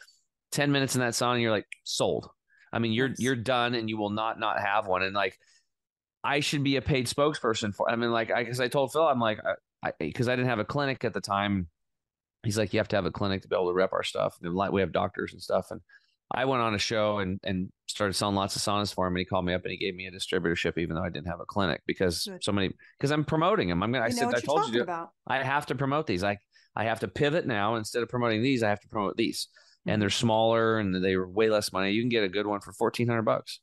[SPEAKER 1] 10 minutes in that sauna, you're like sold. I mean, you're you're done, and you will not not have one. And like, I should be a paid spokesperson for. I mean, like, I because I told Phil, I'm like, I because I, I didn't have a clinic at the time. He's like, you have to have a clinic to be able to rep our stuff. And we have doctors and stuff, and I went on a show and and started selling lots of saunas for him, and he called me up and he gave me a distributorship, even though I didn't have a clinic, because Good. so many because I'm promoting them. I'm gonna. I said I told you. About. I have to promote these. I I have to pivot now. Instead of promoting these, I have to promote these, mm-hmm. and they're smaller and they are way less money. You can get a good one for fourteen hundred bucks,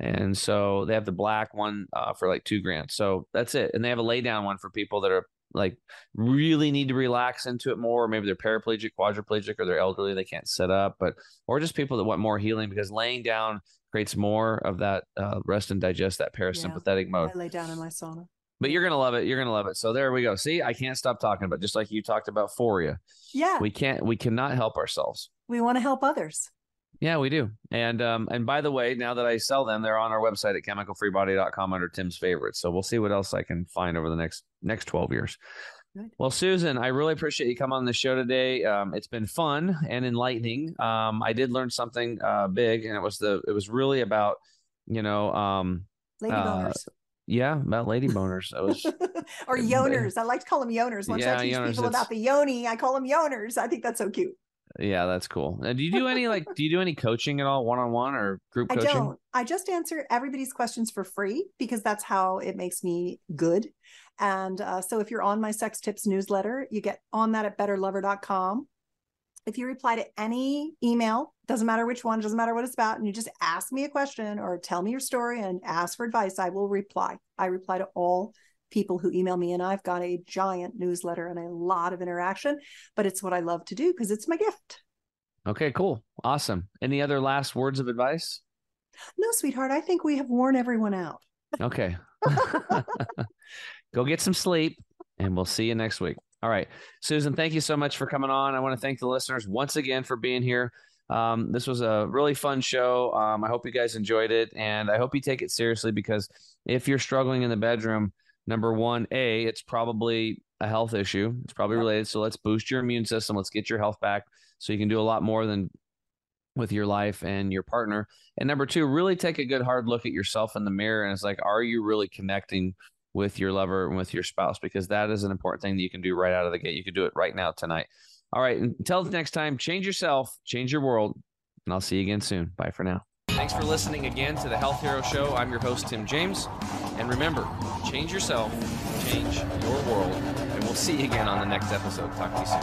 [SPEAKER 1] and so they have the black one uh, for like two grand. So that's it, and they have a lay down one for people that are like really need to relax into it more. Maybe they're paraplegic, quadriplegic, or they're elderly, they can't sit up, but or just people that want more healing because laying down creates more of that uh, rest and digest that parasympathetic yeah, mode.
[SPEAKER 2] I lay down in my sauna.
[SPEAKER 1] But you're gonna love it. You're gonna love it. So there we go. See, I can't stop talking about it, just like you talked about Foria.
[SPEAKER 2] Yeah.
[SPEAKER 1] We can't. We cannot help ourselves.
[SPEAKER 2] We want to help others.
[SPEAKER 1] Yeah, we do. And um, and by the way, now that I sell them, they're on our website at chemicalfreebody.com under Tim's favorites. So we'll see what else I can find over the next next 12 years.
[SPEAKER 2] Good.
[SPEAKER 1] Well, Susan, I really appreciate you coming on the show today. Um, it's been fun and enlightening. Um, I did learn something uh, big, and it was the it was really about you know um,
[SPEAKER 2] Lady
[SPEAKER 1] Uh,
[SPEAKER 2] boners.
[SPEAKER 1] yeah about lady boners. It was
[SPEAKER 2] or yoners. I like to call them yoners. Once
[SPEAKER 1] Yeah,
[SPEAKER 2] I teach
[SPEAKER 1] yoners,
[SPEAKER 2] people
[SPEAKER 1] it's-
[SPEAKER 2] about the yoni, I call them yoners. I think that's so cute.
[SPEAKER 1] Yeah, that's cool. And do you do any like do you do any coaching at all, one on one or group coaching?
[SPEAKER 2] I don't. I just answer everybody's questions for free because that's how it makes me good. And uh, so if you're on my sex tips newsletter, you get on that at betterlover.com. If you reply to any email, doesn't matter which one, doesn't matter what it's about, and you just ask me a question or tell me your story and ask for advice, I will reply. I reply to all people who email me, and I've got a giant newsletter and a lot of interaction, but it's what I love to do because it's my gift.
[SPEAKER 1] Okay, cool, awesome. Any other last words of advice?
[SPEAKER 2] No, sweetheart, I think we have worn everyone out.
[SPEAKER 1] Okay. Go get some sleep and we'll see you next week. All right. Susan, thank you so much for coming on. I want to thank the listeners once again for being here. Um, this was a really fun show. Um, I hope you guys enjoyed it and I hope you take it seriously because if you're struggling in the bedroom, number one, A, it's probably a health issue. It's probably related. So let's boost your immune system. Let's get your health back so you can do a lot more than with your life and your partner. And number two, really take a good hard look at yourself in the mirror. And it's like, are you really connecting with your lover and with your spouse? Because that is an important thing that you can do right out of the gate. You can do it right now tonight. All right. Until next time, change yourself, change your world. And I'll see you again soon. Bye for now. Thanks for listening again to the Health Hero Show. I'm your host, Tim James. And remember, change yourself, change your world. And we'll see you again on the next episode. Talk to you soon.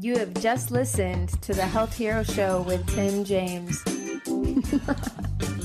[SPEAKER 4] You have just listened to the Health Hero Show with Tim James.